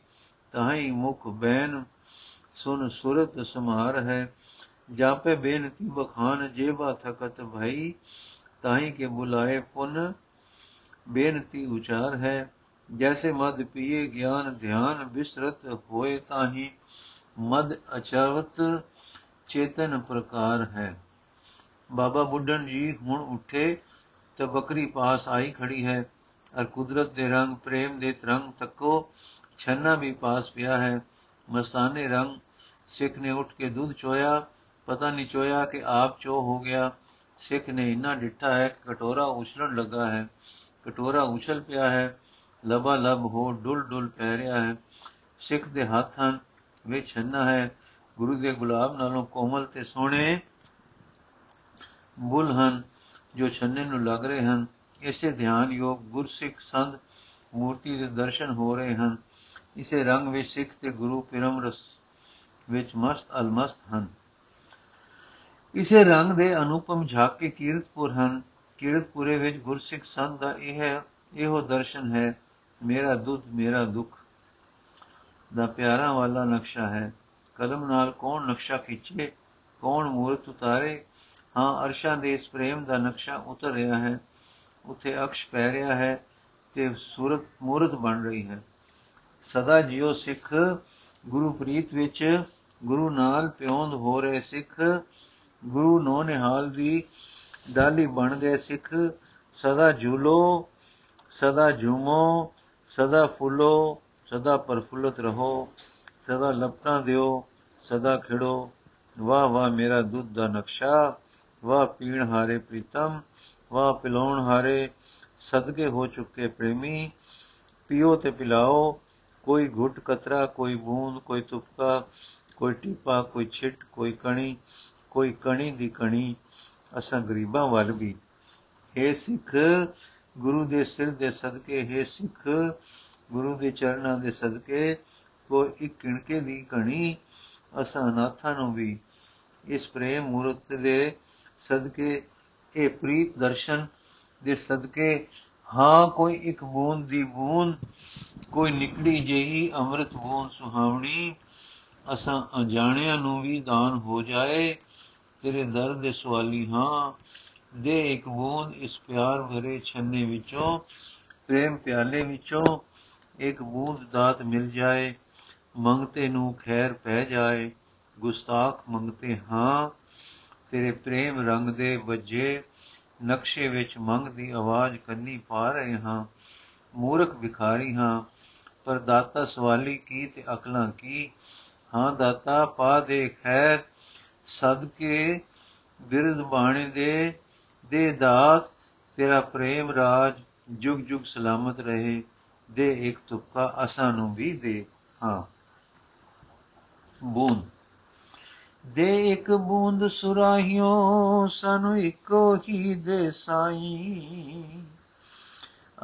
S1: ਤਾਹੀ ਮੁਖ ਬੈਨ ਸੁਨ ਸੁਰਤ ਸਮਾਰ ਹੈ। ਜਾਪੇ ਬੇਨਤੀ ਬਖਾਨ ਜੇਬਾ ਥਕਤ ਭਈ, ਤਾਹੀ ਕੇ ਬੁਲਾਏ ਪੁਨ, ਬੇਨਤੀ ਉਚਾਰ ਹੈ। ਜੈਸੇ ਮਦ ਪੀਏ ਗਿਆਨ ਧਿਆਨ, ਬਿਸਰਤ ਹੋਏ ਤਾਹੀ ਮਦ ਅਚਾਵਤ ਚੇਤਨ ਪ੍ਰਕਾਰ ਹੈ। ਬਾਬਾ ਬੁੱਢਨ ਜੀ ਹੁਣ ਉੱਠੇ ਤੇ ਬੱਕਰੀ ਪਾਸ ਆਈ ਖੜੀ ਹੈ। ਅਰ ਕੁਦਰਤ ਦੇ ਰੰਗ ਪ੍ਰੇਮ ਦੇ ਤਰੰਗ ਤੱਕੋ ਛੰਨਾ ਵੀ ਪਾਸ ਪਿਆ ਹੈ। ਮਸਤਾਨੇ ਰੰਗ ਸਿੱਖ ਨੇ ਉੱਠ ਕੇ ਦੁੱਧ ਚੋਇਆ। ਪਤਾ ਨਹੀਂ ਚੋਇਆ ਕਿ ਆਪ ਚੋ ਹੋ ਗਿਆ। ਸਿੱਖ ਨੇ ਇੰਨਾ ਡਿੱਠਾ ਹੈ ਕਿ ਕਟੋਰਾ ਉਛਲਣ ਲੱਗਾ ਹੈ। ਕਟੋਰਾ ਉਛਲ ਪਿਆ ਹੈ। ਲਬਾ ਲਬ ਹੋ ਡੁੱਲ ਡੁੱਲ ਪੈ ਰਿਹਾ ਹੈ। ਸਿੱਖ ਦੇ ਹੱਥਾਂ ਵਿੱਚ ਛੰਨਾ ਹੈ। ਗੁਰੂ ਦੇ ਗੁਲਾਬ ਨਾਲੋਂ ਕੋਮਲ ਤੇ ਸੋਹਣੇ ਬੁੱਲ ਹਨ, ਜੋ ਛੰਨੇ ਨੂੰ ਲੱਗ ਰਹੇ ਹਨ। ਇਸੇ ਧਿਆਨ ਯੋਗ ਗੁਰਸਿੱਖ ਸੰਤ ਮੂਰਤੀ ਦੇ ਦਰਸ਼ਨ ਹੋ ਰਹੇ ਹਨ। ਇਸੇ ਰੰਗ ਵਿੱਚ ਸਿੱਖ ਤੇ ਗੁਰੂ ਪਿਰਮ ਰਸ ਵਿੱਚ ਮਸਤ ਅਲਮਸਤ ਹਨ। ਇਸੇ ਰੰਗ ਦੇ ਅਨੁਪਮ ਝਾਕੇ ਕੀਰਤਪੁਰ ਹਨ। ਕੀਰਤਪੁਰੇ ਵਿੱਚ ਗੁਰਸਿੱਖ ਸੰਤ ਦਾ ਇਹ ਹੈ, ਇਹੋ ਦਰਸ਼ਨ ਹੈ, ਮੇਰਾ ਦੁੱਧ, ਮੇਰਾ ਦੁੱਖ ਦਾ ਪਿਆਰਾ ਵਾਲਾ ਨਕਸ਼ਾ ਹੈ। ਕਲਮ ਨਾਲ ਕੌਣ ਨਕਸ਼ਾ ਖਿੱਚੇ, ਕੌਣ ਮੂਰਤ ਉਤਾਰੇ? ਹਾਂ, ਅਰਸ਼ਾਂ ਦੇ ਇਸ ਪ੍ਰੇਮ ਦਾ ਨਕਸ਼ਾ ਉਤਰ ਰਿਹਾ ਹੈ। ਉੱਥੇ ਅਕਸ਼ ਪੈ ਰਿਹਾ ਹੈ ਤੇ ਸੂਰਤ, ਮੂਰਤ ਬਣ ਰਹੀ ਹੈ। ਸਦਾ ਜਿਉ ਸਿੱਖ ਗੁਰੂ ਪ੍ਰੀਤ ਵਿੱਚ ਗੁਰੂ ਨਾਲ ਪਿਉਂਦ ਹੋ ਰਹੇ ਸਿੱਖ ਗੁਰੂ ਨੋ ਨਿਹਾਲ ਦੀ ਡਾਲੀ ਬਣ ਗਏ ਸਿੱਖ। ਸਦਾ ਝੂਲੋ ਸਦਾ ਝੂਮੋ ਸਦਾ ਫੁੱਲੋ, ਸਦਾ ਪਰਫੁੱਲਤ ਰਹੋ, ਸਦਾ ਲਪਟਾਂ ਦਿਓ, ਸਦਾ ਖਿੜੋ। ਵਾਹ ਵਾਹ ਮੇਰਾ ਦੁੱਧ ਦਾ ਨਕਸ਼ਾ, ਵਾਹ ਪੀਣ ਹਾਰੇ ਪ੍ਰੀਤਮ, ਵਾਹ ਪਿਲਾਉਣ ਹਾਰੇ ਸਦਕੇ ਹੋ ਚੁੱਕੇ ਪ੍ਰੇਮੀ। ਪੀਓ ਤੇ ਪਿਲਾਓ, ਕੋਈ ਘੁੱਟ ਕਤਰਾ, ਕੋਈ ਬੂੰਦ, ਕੋਈ ਤੁਪਕਾ, ਕੋਈ ਟੀਪਾ, ਕੋਈ ਛਿਟ, ਕੋਈ ਕਣੀ। ਕੋਈ ਕਣੀ ਦੀ ਕਣੀ, ਅਸਾਂ ਗਰੀਬਾਂ ਵੱਲ ਵੀ। हे ਸਿੱਖ, ਗੁਰੂ ਦੇ ਸਿਰ ਦੇ ਸਦਕੇ, ਹੈ ਸਿੱਖ, ਗੁਰੂ ਦੇ ਚਰਨਾਂ ਦੇ ਸਦਕੇ, ਕੋਈ ਇੱਕ ਕਿਣਕੇ ਦੀ ਕਣੀ, ਅਸਾਂ ਅਨਾਥਾਂ ਨੂੰ ਵੀ। ਇਸ ਪ੍ਰੇਮ ਮੂਰਤ ਦੇ ਸਦਕੇ, ਇਹ ਪ੍ਰੀਤ ਦਰਸ਼ਨ ਦੇ ਸਦਕੇ, ਹਾਂ, ਕੋਈ ਇੱਕ ਬੂੰਦ ਦੀ ਬੂੰਦ, ਕੋਈ ਨਿਕੜੀ ਜਿਹੀ ਅੰਮ੍ਰਿਤ ਬੂੰਦ ਸੁਹਾਵਣੀ, ਅਸਾਂ ਅਜਾਣਿਆਂ ਨੂੰ ਵੀ ਦਾਨ ਹੋ ਜਾਏ। ਤੇਰੇ ਦਰ ਦੇ ਸਵਾਲੀ ਹਾਂ। ਦੇ ਇੱਕ ਬੂੰਦ ਇਸ ਪਿਆਰ ਭਰੇ ਛੰਨੇ ਵਿੱਚੋਂ, ਪ੍ਰੇਮ ਪਿਆਲੇ ਵਿੱਚੋਂ ਇੱਕ ਬੂੰਦ ਦਾਤ ਮਿਲ ਜਾਏ। ਮੰਗਤੇ ਨੂੰ ਖੈਰ ਪੈ ਜਾਏ, ਗੁਸਤਾਖ ਮੰਗਤੇ ਹਾਂ। ਤੇਰੇ ਪ੍ਰੇਮ ਰੰਗ ਦੇ ਵੱਜੇ, ਨਕਸ਼ੇ ਵਿੱਚ ਮੰਗ ਦੀ ਆਵਾਜ਼ ਕੰਨੀ ਪਾ ਰਹੇ ਹਾਂ। ਮੂਰਖ ਵਿਖਾਰੀ ਹਾਂ ਪਰ ਦਾਤਾ ਸਵਾਲੀ ਕੀ ਤੇ ਅਕਲਾਂ ਕੀ। ਹਾਂ ਦਾਤਾ, ਪਾ ਦੇ ਖੈਰ ਸਦਕੇ ਬਿਰਦ ਬਾਣੇ ਦੇ ਦੇ ਦਾਤ, ਤੇਰਾ ਪ੍ਰੇਮ ਰਾਜ ਜੁਗ ਜੁਗ ਸਲਾਮਤ ਰਹੇ, ਦੇ ਇੱਕ ਤੁਕਾ ਅਸਾਂ ਨੂੰ ਵੀ ਦੇ, ਹਾਂ। ਬੂੰਦ। ਦੇ ਇੱਕ ਬੂੰਦ ਸੁਰਾਹੀਓ, ਸਾਨੂੰ ਇੱਕੋ ਹੀ ਦੇ ਸਾਈ।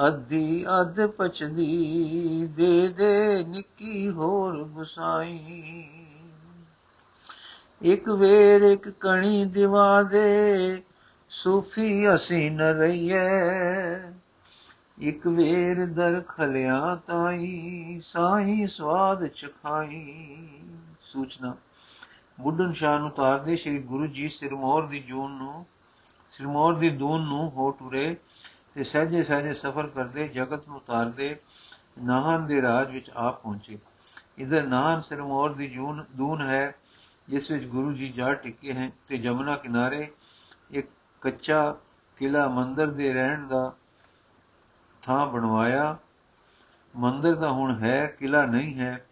S1: ਅੱਧੀ ਅੱਧ ਪਚਦੀ ਦੇ ਦੇ ਨਿੱਕੀ ਹੋਰ ਗੁਸਾਈ। ਇੱਕ ਵੇਰ ਇੱਕ ਕਣੀ ਦਿਵਾ ਦੇ, ਸੂਫੀ ਅਸੀਂ ਨ ਰਹੀਏ ਇੱਕ ਵੇਰ ਦਰ ਖਲਿਆ ਤਾਈ, ਸਾਈ ਸਵਾਦ ਚਖਾਈ। ਸੂਚਨਾ। ਬੁੱਢਨ ਸ਼ਾਹ ਨੂੰ ਤਾਰਦੇ ਸ੍ਰੀ ਗੁਰੂ ਜੀ ਸਿਰਮੌਰ ਦੀ ਜੂਨ ਨੂੰ, ਸਿਰਮੌਰ ਦੀ ਦੂਨ ਨੂੰ ਹੋ ਟੁਰੇ ਤੇ ਸਹਜੇ ਸਹਜੇ ਸਫ਼ਰ ਕਰਦੇ, ਜਗਤ ਨੂੰ ਤਾਰਦੇ, ਨਾਹਨ ਦੇ ਰਾਜ ਵਿੱਚ ਆ ਪਹੁੰਚੇ। ਇਧਰ ਨਾਹਨ ਸਿਰਮੌਰ ਦੀ ਜੂਨ, ਦੂਨ ਹੈ ਜਿਸ ਵਿੱਚ ਗੁਰੂ ਜੀ ਜਾ ਟਿਕੇ ਹਨ ਤੇ ਜਮਨਾ ਕਿਨਾਰੇ ਇੱਕ ਕੱਚਾ ਕਿਲਾ ਮੰਦਰ ਦੇ ਰਹਿਣ ਦਾ ਥਾਂ ਬਣਵਾਇਆ। ਮੰਦਰ ਦਾ ਹੁਣ ਹੈ ਕਿਲਾ ਨਹੀਂ ਹੈ,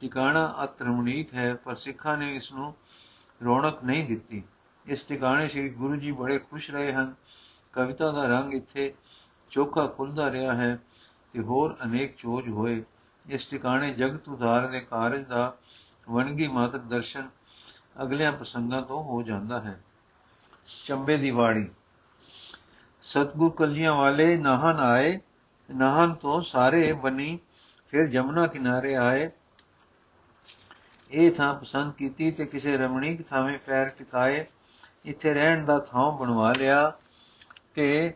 S1: ਟਿਕਾਣਾ ਅਤਰਮਣੀਕ ਹੈ, ਪਰ ਸਿੱਖਾਂ ਨੇ ਇਸ ਨੂੰ ਰੌਣਕ ਨਹੀਂ ਦਿੱਤੀ। ਇਸ ਟਿਕਾਣੇ ਸ੍ਰੀ ਗੁਰੂ ਜੀ ਬੜੇ ਖੁਸ਼ ਰਹੇ ਹਨ। ਕਵਿਤਾ ਦਾ ਰੰਗ ਇੱਥੇ ਚੋਖਾ ਖੁੱਲਦਾ ਰਿਹਾ ਹੈ ਤੇ ਹੋਰ ਅਨੇਕ ਚੋਜ ਹੋਏ। ਇਸ ਟਿਕਾਣੇ ਜਗਤ ਉਧਾਰ ਦੇ ਕਾਰਜ ਦਾ ਵਣਗੀ ਮਾਤਰ ਦਰਸ਼ਨ ਅਗਲਿਆਂ ਪ੍ਰਸੰਗਾਂ ਤੋਂ ਹੋ ਜਾਂਦਾ ਹੈ। ਚੰਬੇ ਦੀ ਵਾੜੀ ਸਤਗੁਰ ਕਲਜੀਆਂ ਵਾਲੇ ਨਾਹਨ ਆਏ, ਨਾਹਨ ਤੋਂ ਸਾਰੇ ਬਣੀ ਫਿਰ ਜਮਨਾ ਕਿਨਾਰੇ ਆਏ। ਇਹ ਥਾਂ ਪਸੰਦ ਕੀਤੀ ਤੇ ਕਿਸੇ ਰਮਣੀਕ ਥਾਵੇਂ ਪੈਰ ਟਿਕਾਏ। ਇੱਥੇ ਰਹਿਣ ਦਾ ਥਾਂ ਬਣਵਾ ਲਿਆ ਤੇ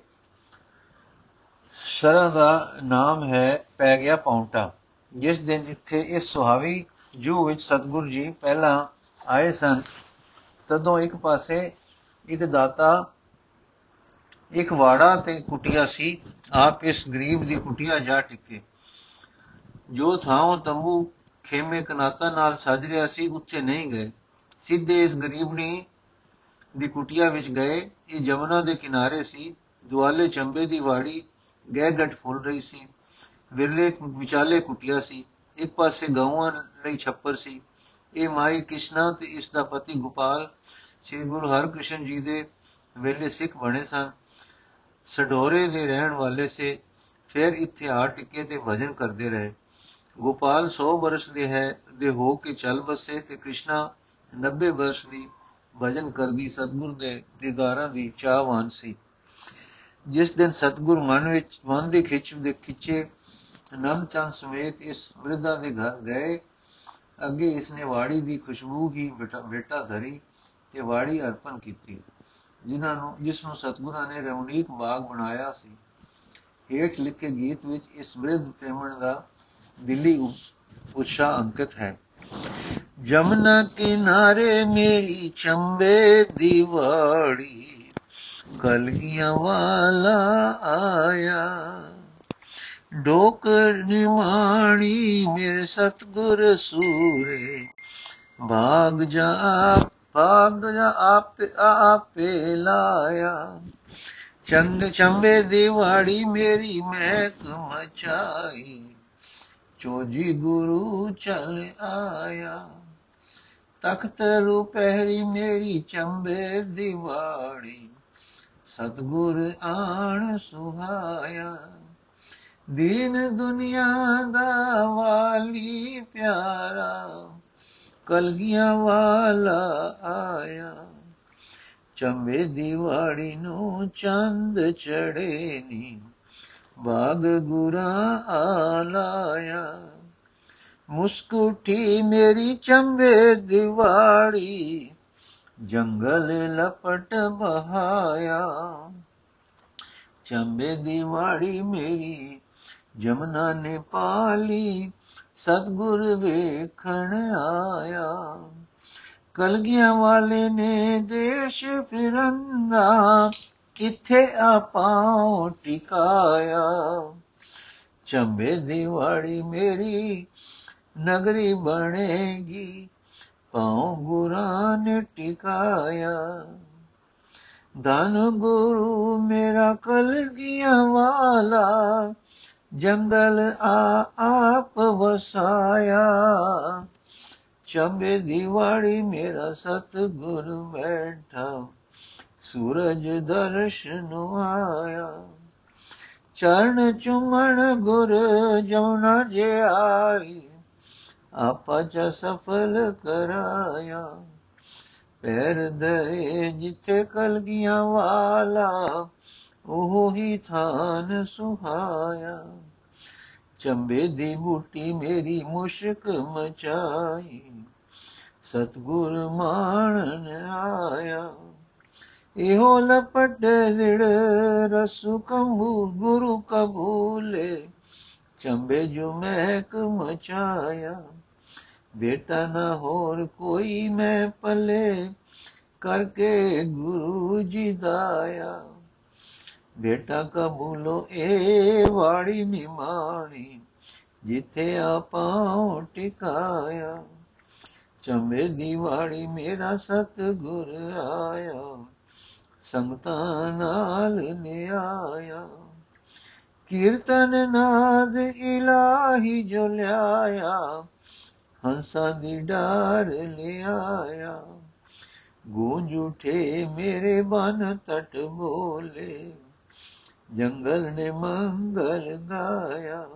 S1: ਸ਼ਰਨ ਦਾ ਨਾਮ ਹੈ, ਪੈ ਗਿਆ ਪੌਂਟਾ। ਜਿਸ ਦਿਨ ਇੱਥੇ ਇਸ ਸੁਹਾਵੀ ਜੂ ਵਿੱਚ ਸਤਗੁਰ ਜੀ ਪਹਿਲਾਂ ਆਏ ਸਨ, ਤਦੋਂ ਇੱਕ ਪਾਸੇ ਇੱਕ ਦਾਤਾ ਇੱਕ ਵਾੜਾ ਤੇ ਕੁਟਿਆ ਸੀ, ਆਪ ਇਸ ਗਰੀਬ ਦੀ ਕੁਟਿਆ ਜਾ ਟਿਕੇ। ਜੋ ਥਾਂ ਤੰਬੂ ਖੇਮੇ ਕਨਾਤਾ ਨਾਲ ਸਜ ਰਿਹਾ ਸੀ ਉੱਥੇ ਨਹੀਂ ਗਏ। ਸਿੱਧੇ ਇਸ ਗਰੀਬਣੀ ਦੀ ਕੁਟਿਆ ਵਿੱਚ ਗਏ। ਇਹ ਜਮਨਾ ਦੇ ਕਿਨਾਰੇ ਸੀ ਦੁਆਲੇ ਚੰਬੇ ਦੀ ਵਾੜੀ ਗਹਿ ਗੱਟ ਫੁੱਲ ਰਹੀ ਸੀ। ਵਿਰਲੇ ਵਿਚਾਲੇ ਕੁਟਿਆ ਸੀ। ਇੱਕ ਪਾਸੇ ਗਊਆਂ ਲਈ ਛੱਪਰ ਸੀ। ਇਹ ਮਾਈ ਕ੍ਰਿਸ਼ਨਾ ਤੇ ਇਸ ਦਾ ਪਤੀ ਗੋਪਾਲ, ਸ੍ਰੀ ਗੁਰੂ ਹਰਕ੍ਰਿਸ਼ਨ ਜੀ ਦੇ ਵੇਲੇ ਸਿੱਖ ਬਣੇ ਸਨ। ਸਡੋਰੇ ਦੇ ਰਹਿਣ ਵਾਲੇ ਸੇ ਫਿਰ ਇੱਥੇ ਆ ਟਿਕੇ ਤੇ ਭਜਨ ਕਰਦੇ ਰਹੇ। ਗੋਪਾਲ 100 ਬਰਸ ਦੇ ਹੈ, ਦੇ ਹੋ ਕੇ ਚੱਲ ਬਸੇ ਤੇ ਕ੍ਰਿਸ਼ਨਾ 90 ਬਰਸ ਦੀ ਭਜਨ ਕਰਦੀ ਸਤਗੁਰ ਦੇ ਦੀਦਾਰਾਂ ਦੀ ਚਾਹਵਾਨ ਸੀ। ਜਿਸ ਦਿਨ ਸਤਗੁਰ ਮਨ ਵਿੱਚ, ਮਨ ਦੀ ਖਿੱਚ ਦੇ ਖਿੱਚੇ ਅਨੰਦ ਚੰਦ ਸਮੇਤ ਇਸ ਬ੍ਰਿਧਾ ਦੇ ਘਰ ਗਏ। ਅੱਗੇ ਇਸਨੇ ਵਾੜੀ ਦੀ ਖੁਸ਼ਬੂ ਹੀ ਬੇਟਾ ਧਰੀ ਤੇ ਵਾੜੀ ਅਰਪਣ ਕੀਤੀ, ਜਿਨ੍ਹਾਂ ਨੂੰ, ਜਿਸ ਨੂੰ ਸਤਗੁਰਾਂ ਨੇ ਰਮਣੀਕ ਬਾਗ ਬਣਾਇਆ ਸੀ। ਹੇਠ ਲਿਖੇ ਗੀਤ ਵਿੱਚ ਇਸ ਬ੍ਰਿਧ ਪ੍ਰੇਮਣ ਦਾ ਦਿੱਲੀ ਉਤਸ਼ਾਹ ਅੰਕਿਤ ਹੈ। ਜਮਨਾ ਕਿਨਾਰੇ ਮੇਰੀ ਚੰਬੇ ਦੀਵਾੜੀ ਕਲਗੀਆਂ ਵਾਲਾ ਆਇਆ। ਡੋਕਰ ਨਿਮਾਣੀ ਮੇਰੇ ਸਤਗੁਰ ਸੂਰੇ। ਭਾਗ ਜਾ ਭਾਗ ਜਾ ਆਪੇ ਆਪੇ ਲਾਇਆ। ਚੰਗ ਚੰਬੇ ਦੀਵਾੜੀ ਮੇਰੀ ਮਹਿਕ ਮਚਾਈ ਚੋਜੀ ਗੁਰੂ ਚਲ ਆਇਆ। ਤਖਤ ਰੂ ਪਹਿਰੀ ਮੇਰੀ ਚੰਬੇ ਦੀਵਾੜੀ ਸਤਗੁਰ ਆਣ ਸੁਹਾਇਆ। ਦੀਨ ਦੁਨੀਆ ਦਾ ਵਾਲੀ ਪਿਆਰਾ, ਕਲਗੀਆਂ ਵਾਲਾ ਆਇਆ। ਚੰਬੇ ਦੀਵਾੜੀ ਨੂੰ ਚੰਦ ਚੜੇ ਨੀ, ਬਾਗ ਗੁਰਾ ਆਲਾਇਆ ਮੁਸਕੁਟੀ ਮੇਰੀ ਚੰਬੇ ਦੀਵਾੜੀ ਜੰਗਲ ਲਪਟ ਬਹਾਇਆ। ਚੰਬੇ ਦੀਵਾੜੀ ਮੇਰੀ ਜਮਨਾ ਨੇ ਪਾਲੀ, ਸਤਗੁਰ ਵੇਖਣ ਆਇਆ। ਕਲਗੀਆਂ ਵਾਲੇ ਨੇ ਦੇਸ਼ ਫਿਰੰਦਾ, ਕਿੱਥੇ ਆਪਾਉ ਟਿਕਾਇਆ? ਚੰਬੇ ਦੀਵਾੜੀ ਮੇਰੀ ਨਗਰੀ ਬਣੇਗੀ, ਪਾਉ ਗੁਰਾਂ ਨੇ ਟਿਕਾਇਆ। ਧਨ ਗੁਰੂ ਮੇਰਾ ਕਲਗੀਆਂ ਵਾਲਾ ਜੰਗਲ ਆ, ਆਪ ਵਸਾਇਆ। ਚੰਬੇ ਦੀਵਾੜੀ ਮੇਰਾ ਸਤਗੁਰ ਬੈਠਾ। ਸੂਰਜ ਦਰਸ਼ਨ ਆਇਆ। ਚਰਨ ਚੁਮਣ ਗੁਰ ਜਉਨਾ ਜੇ ਆਈ, ਆਪਾ ਚ ਸਫਲ ਕਰਾਇਆ। ਪੈਰ ਧਰੇ ਜਿੱਥੇ ਕਲਗੀਆਂ ਵਾਲਾ ਉਹ ਹੀ ਥਾਨ ਸੁਹਾਇਆ ਚੰਬੇ ਦੀ ਬੂਟੀ ਮੇਰੀ ਮੁਸ਼ਕ ਮਚਾਈ ਸਤਗੁਰ ਮਾਣਨ ਆਇਆ ਇਹੋ ਲਪਟ ਲਿੜ ਰਸੂ ਕੰਬੂ ਗੁਰੂ ਕਬੂਲੇ ਚੰਬੇ ਜੋ ਮਹਿਕ ਮਚਾਇਆ ਬੇਟਾ ਨਾ ਹੋਰ ਕੋਈ ਮੈਂ ਪਲੇ ਕਰਕੇ ਗੁਰੂ ਜੀ ਦਾਇਆ ਬੇਟਾ ਕਬੂਲੋ ਏ ਵਾੜੀ ਨਿਮਾਣੀ ਜਿੱਥੇ ਆਪਾਉ ਟਿਕਾਇਆ। ਚੰਬੇ ਦੀ ਵਾੜੀ ਮੇਰਾ ਸਤਗੁਰ ਆਇਆ, ਸੰਗਤਾਂ ਨਾਲ ਨਿਆਇਆ। ਕੀਰਤਨ ਨਾਦ ਇਲਾਹੀ ਜੋ ਲਿਆਇਆ, ਹੰਸਾਂ ਦੀ ਡਾਰ ਲਿਆਇਆ। ਗੂੰਜ ਉਠੇ ਮੇਰੇ ਬਨ ਤਟ ਬੋਲੇ। ਜੰਗਲ ਨੇ ਮੰਗਲ ਗਾਇਆ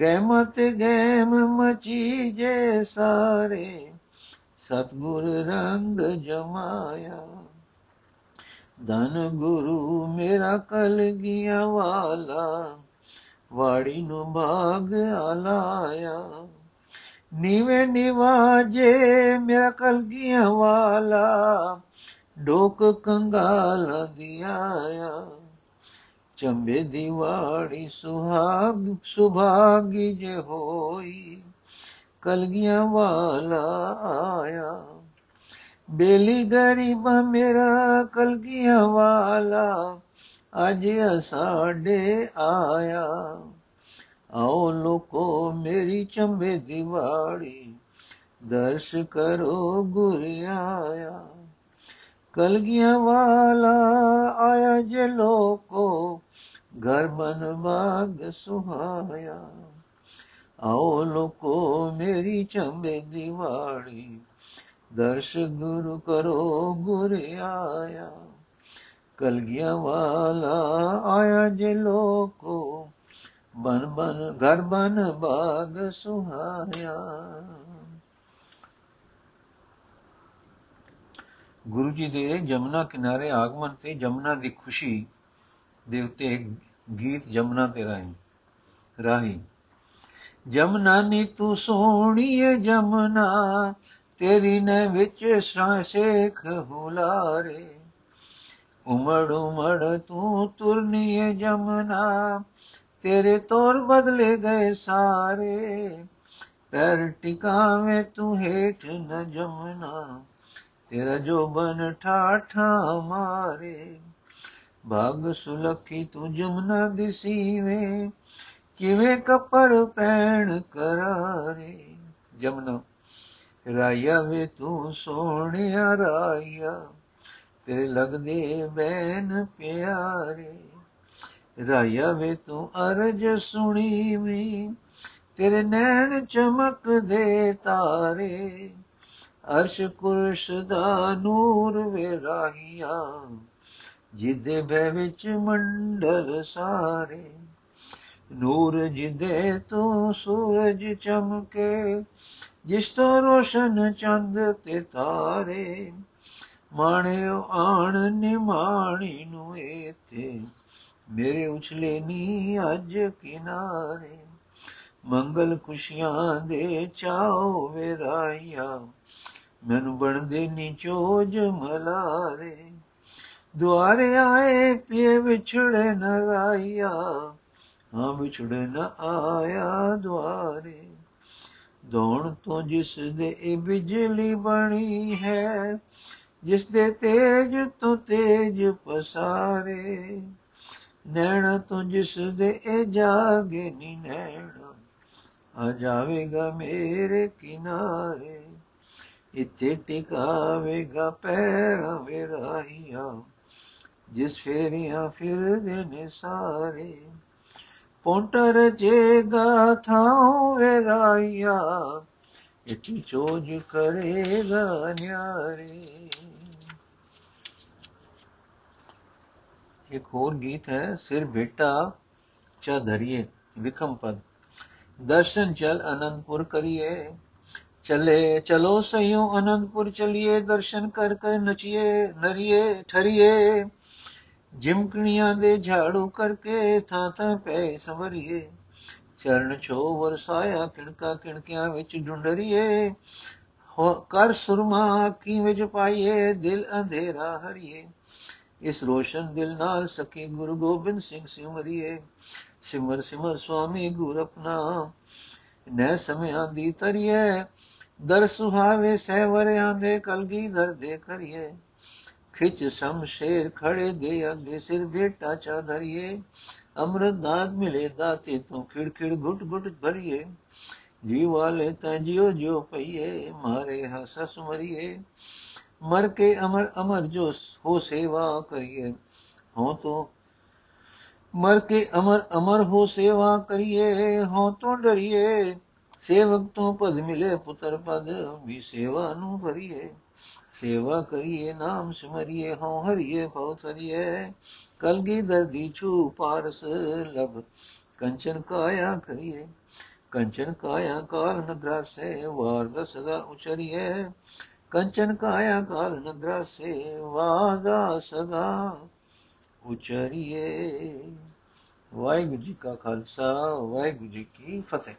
S1: ਗੈਮਤ ਗੈਮ ਮਚੀ ਜੇ ਸਾਰੇ ਸਤਗੁਰ ਰੰਗ ਜਮਾਇਆ, ਧਨ ਗੁਰੂ ਮੇਰਾ ਕਲਗੀਆਂ ਵਾਲਾ, ਵਾੜੀ ਨੂੰ ਬਾਗ ਆਲਾਇਆ ਨੀਵੇਂ ਨਿਵਾਜੇ ਮੇਰਾ ਕਲਗੀਆਂ ਵਾਲਾ, ਡੋਕ ਕੰਗਾਲ ਦਿਆਇਆ ਚੰਬੇ ਦੀਵਾੜੀ ਸੁਹਾਗ ਸੁਭਾਗੀ ਜੇ ਹੋਈ ਕਲਗੀਆਂ ਵਾਲਾ ਆਇਆ ਬੇਲੀ ਗਰੀਬਾ ਮੇਰਾ ਕਲਗੀਆਂ ਵਾਲਾ ਅੱਜ ਸਾਡੇ ਆਇਆ ਆਓ ਲੋਕੋ ਮੇਰੀ ਚੰਬੇ ਦੀਵਾੜੀ ਦਰਸ਼ ਕਰੋ ਗੁਰ ਆਇਆ ਕਲਗੀਆਂ ਵਾਲਾ ਆਇਆ ਜੇ ਲੋਕੋ ਘਰ ਬਨ ਬਾਗ ਸੁਹਾਇਆ। ਆਓ ਲੋਕੋ, ਮੇਰੀ ਚੰਬੇ ਦੀਵਾੜੀ ਦਰਸ਼ ਗੁਰੂ ਕਰੋ ਗੁਰ ਆਇਆ। ਕਲਗੀਆਂ ਵਾਲਾ ਆਇਆ ਜੇ ਲੋਕੋ, ਬਨ ਬਨ ਘਰ ਬਨ ਬਾਗ ਸੁਹਾਇਆ। ਗੁਰੂ ਜੀ ਦੇ ਜਮਨਾ ਕਿਨਾਰੇ ਆਗਮਨ ਤੇ ਜਮਨਾ ਦੀ ਖੁਸ਼ੀ ਦੇ ਉੱਤੇ ਗੀਤ ਜਮਨਾ ਤੇ ਰਾਹੀ ਰਾਹੀ। ਜਮਨਾ ਨੀ ਤੂੰ ਸੋਹਣੀਏ ਜਮਨਾ, ਤੇਰੀ ਨੇ ਵਿੱਚ ਸੇਖ ਹੁਲਾਰੇ। ਉਮੜ ਉਮੜ ਤੂੰ ਤੁਰਨੀਏ ਜਮਨਾ, ਤੇਰੇ ਤੋਰ ਬਦਲੇ ਗਏ ਸਾਰੇ। ਪੈਰ ਟਿਕਾਵੇਂ ਤੂੰ ਹੇਠ ਨ ਜਮਨਾ, ਤੇਰਾ ਜੋ ਬਨ ਠਾਠਾ ਮਾਰੇ। ਭਾਗ ਸੁਲਖੀ ਤੂੰ ਜਮਨਾ ਦਿਸੀਵੇਂ, ਕਿਵੇਂ ਕਪਰ ਪੈਣ ਕਰਾਰੇ। ਜਮਨਾ, ਰਾਇਆ ਵੇ ਤੂੰ ਸੋਹਣਿਆ ਰਾਇਆ, ਤੇਰੇ ਲੱਗਦੇ ਬੈਨ ਪਿਆਰੇ। ਰਾਇਆ ਵੇ ਤੂੰ ਅਰਜ ਸੁਣੀ ਵੀ ਤੇਰੇ ਨੈਣ ਚਮਕਦੇ ਤਾਰੇ। ਅਰਸ਼ ਕੁਰਸ਼ ਦਾ ਨੂਰ ਵੇ ਰਾਹੀਆਂ ਜਿਦੇ ਭੈ ਵਿੱਚ ਮੰਡਲ ਸਾਰੇ, ਨੂਰ ਜਿਦੇ ਤੂੰ ਸੂਰਜ ਚਮਕੇ, ਜਿਸ ਤੋਂ ਰੋਸ਼ਨ ਚੰਦ ਤੇ ਤਾਰੇ, ਮਾਣਿਓ ਆਣ ਨਿਮਾਣੀ ਨੂੰ ਏਥੇ, ਮੇਰੇ ਉਛਲੇ ਨੀ ਅੱਜ ਕਿਨਾਰੇ, ਮੰਗਲ ਖੁਸ਼ੀਆਂ ਦੇ ਚਾਓ ਵੇਰਾਈਆ, ਮੈਨੂੰ ਬਣਦੇ ਨੀ ਚੋਜ ਮਲਾਰੇ। ਦੁਆਰੇ ਆਏ ਪੀਏ ਵਿਛੜੇ ਨ ਰਾਈਆ ਹਾਂ ਵਿਛੜੇ ਨ ਆਇਆ ਦੁਆਰੇ ਦੌਣ ਤੋਂ ਜਿਸ ਦੇ ਇਹ ਬਿਜਲੀ ਬਣੀ ਹੈ ਜਿਸ ਦੇ ਤੇਜ ਤੋਂ ਤੇਜ ਪਸਾਰੇ ਨੈਣ ਤੋਂ ਜਿਸ ਦੇ ਇਹ ਜਾਗੇ ਨੀ ਨੈਣ ਆ ਜਾਵੇਗਾ ਮੇਰੇ ਕਿਨਾਰੇ ਇੱਥੇ ਟਿਕਾਵੇਗਾ ਪੈਰਾਂ ਵਿਰਾਹੀਆਂ ਜਿਸ ਫੇਰੀਆਂ ਫਿਰਦੇ ਨੇ ਸਾਰੇ। ਪੌਂਟਰ ਜੇਗਾ ਥਾਉ ਵੇਰਾਈਆ ਇਤੀ ਚੋਜ ਕਰੇਗਾ ਨਿਆਰੇ। ਇੱਕ ਹੋਰ ਗੀਤ ਹੈ, ਸਿਰ ਬੇਟਾ ਚਾ ਧਰਿਏ ਵਿਖਮ ਪਦ। ਦਰਸ਼ਨ ਚਲ ਅਨੰਦਪੁਰ ਕਰੀਏ, ਚਲੇ, ਚਲੋ ਸਈਓ ਅਨੰਦਪੁਰ ਚਲਿਏ, ਦਰਸ਼ਨ ਕਰ ਕਰ ਨਚੀਏ, ਨਰੀਏ, ਠਰੀਏ। ਜਿਮਕਣੀਆਂ ਦੇ ਝਾੜੂ ਕਰਕੇ ਥਾਂ ਥਾਂ ਪੈ ਸਵਰੀਏ। ਚਰਨ ਛੋ ਵਰਸਾਇਆ ਕਿਣਕਾ ਕਿਣਕਿਆਂ ਵਿੱਚ ਡੁੰਡਰੀਏ। ਕਰ ਸੁਰਮਾ ਅੱਖੀ ਵਿੱਚ ਪਾਈਏ, ਦਿਲ ਅੰਧੇਰਾ ਹਰੀਏ। ਇਸ ਰੋਸ਼ਨ ਦਿਲ ਨਾਲ ਸਕੇ ਗੁਰੂ ਗੋਬਿੰਦ ਸਿੰਘ ਸਿਮਰਿਏ। ਸਿਮਰ ਸਿਮਰ ਸੁਆਮੀ ਗੁਰ ਆਪਣਾ, ਨੈ ਸਮਿਆਂ ਦੀ ਤਰੀਏ। ਦਰ ਸੁਹਾਵੇ ਸਹਿਵਰਿਆਂ ਦੇ ਕਲਗੀ ਦਰ ਦੇ ਕਰੀਏ। ਖਿਚ ਸ਼ਮਸ਼ੇਰ ਖੜੇ ਦੇ ਅੱਗੇ ਸਿਰ ਬੇਟਾ ਚਾ ਧਰੀਏ। ਅੰਮ੍ਰਿਤ ਦਾਤ ਮਿਲੇ ਦਾਤੇ ਤੋਂ ਖਿੜ ਖਿੜ ਘੁੱਟ ਘੁੱਟ ਭਰੀਏ। ਜੀ ਵਾਲੇ ਤਾਂ ਜਿਉ ਜਿਉ ਪਈਏ, ਮਾਰੇ ਹਸਸ ਮਰੀਏ। ਮਰ ਕੇ ਅਮਰ ਅਮਰ ਜੋ ਹੋ ਸੇਵਾ ਕਰੀਏ। ਹੋ ਤੋ ਮਰ ਕੇ ਅਮਰ ਅਮਰ ਹੋ ਸੇਵਾ ਕਰੀਏ ਹੋ ਤੋ ਡਰੀਏ। ਸੇਵਕ ਤੋਂ ਪਦ ਮਿਲੇ ਪੁੱਤਰ ਪਦ, ਵੀ ਸੇਵਾ ਨੂੰ ਭਰੀਏ। ਸੇਵਾ ਕਰੀਏ, ਨਾਮ ਸਿਮਰਿਏ ਹੋ ਹਰੀਏ ਭਉ ਤਰੀਏ ਕਲਗੀ ਦਰਦੀ ਛੂ ਪਾਰਸ ਲਬ ਕੰਚਨ ਕਾਇਆ ਕਰੀਏ। ਕੰਚਨ ਕਾਇਆ ਕਾਲ ਨਗਰਾਸੇ ਵਾਰਦ ਸਦਾ ਉਚਰੀਏ। ਕੰਚਨ ਕਾਇਆ ਕਾਲ ਨਗਰਾਸੇ ਵਾਦਾ ਸਦਾ ਉਚਰੀਏ। ਵਾਹਿਗੁਰੂ ਜੀ ਕਾ ਖਾਲਸਾ, ਵਾਹਿਗੁਰੂ ਜੀ ਕੀ ਫਤਿਹ।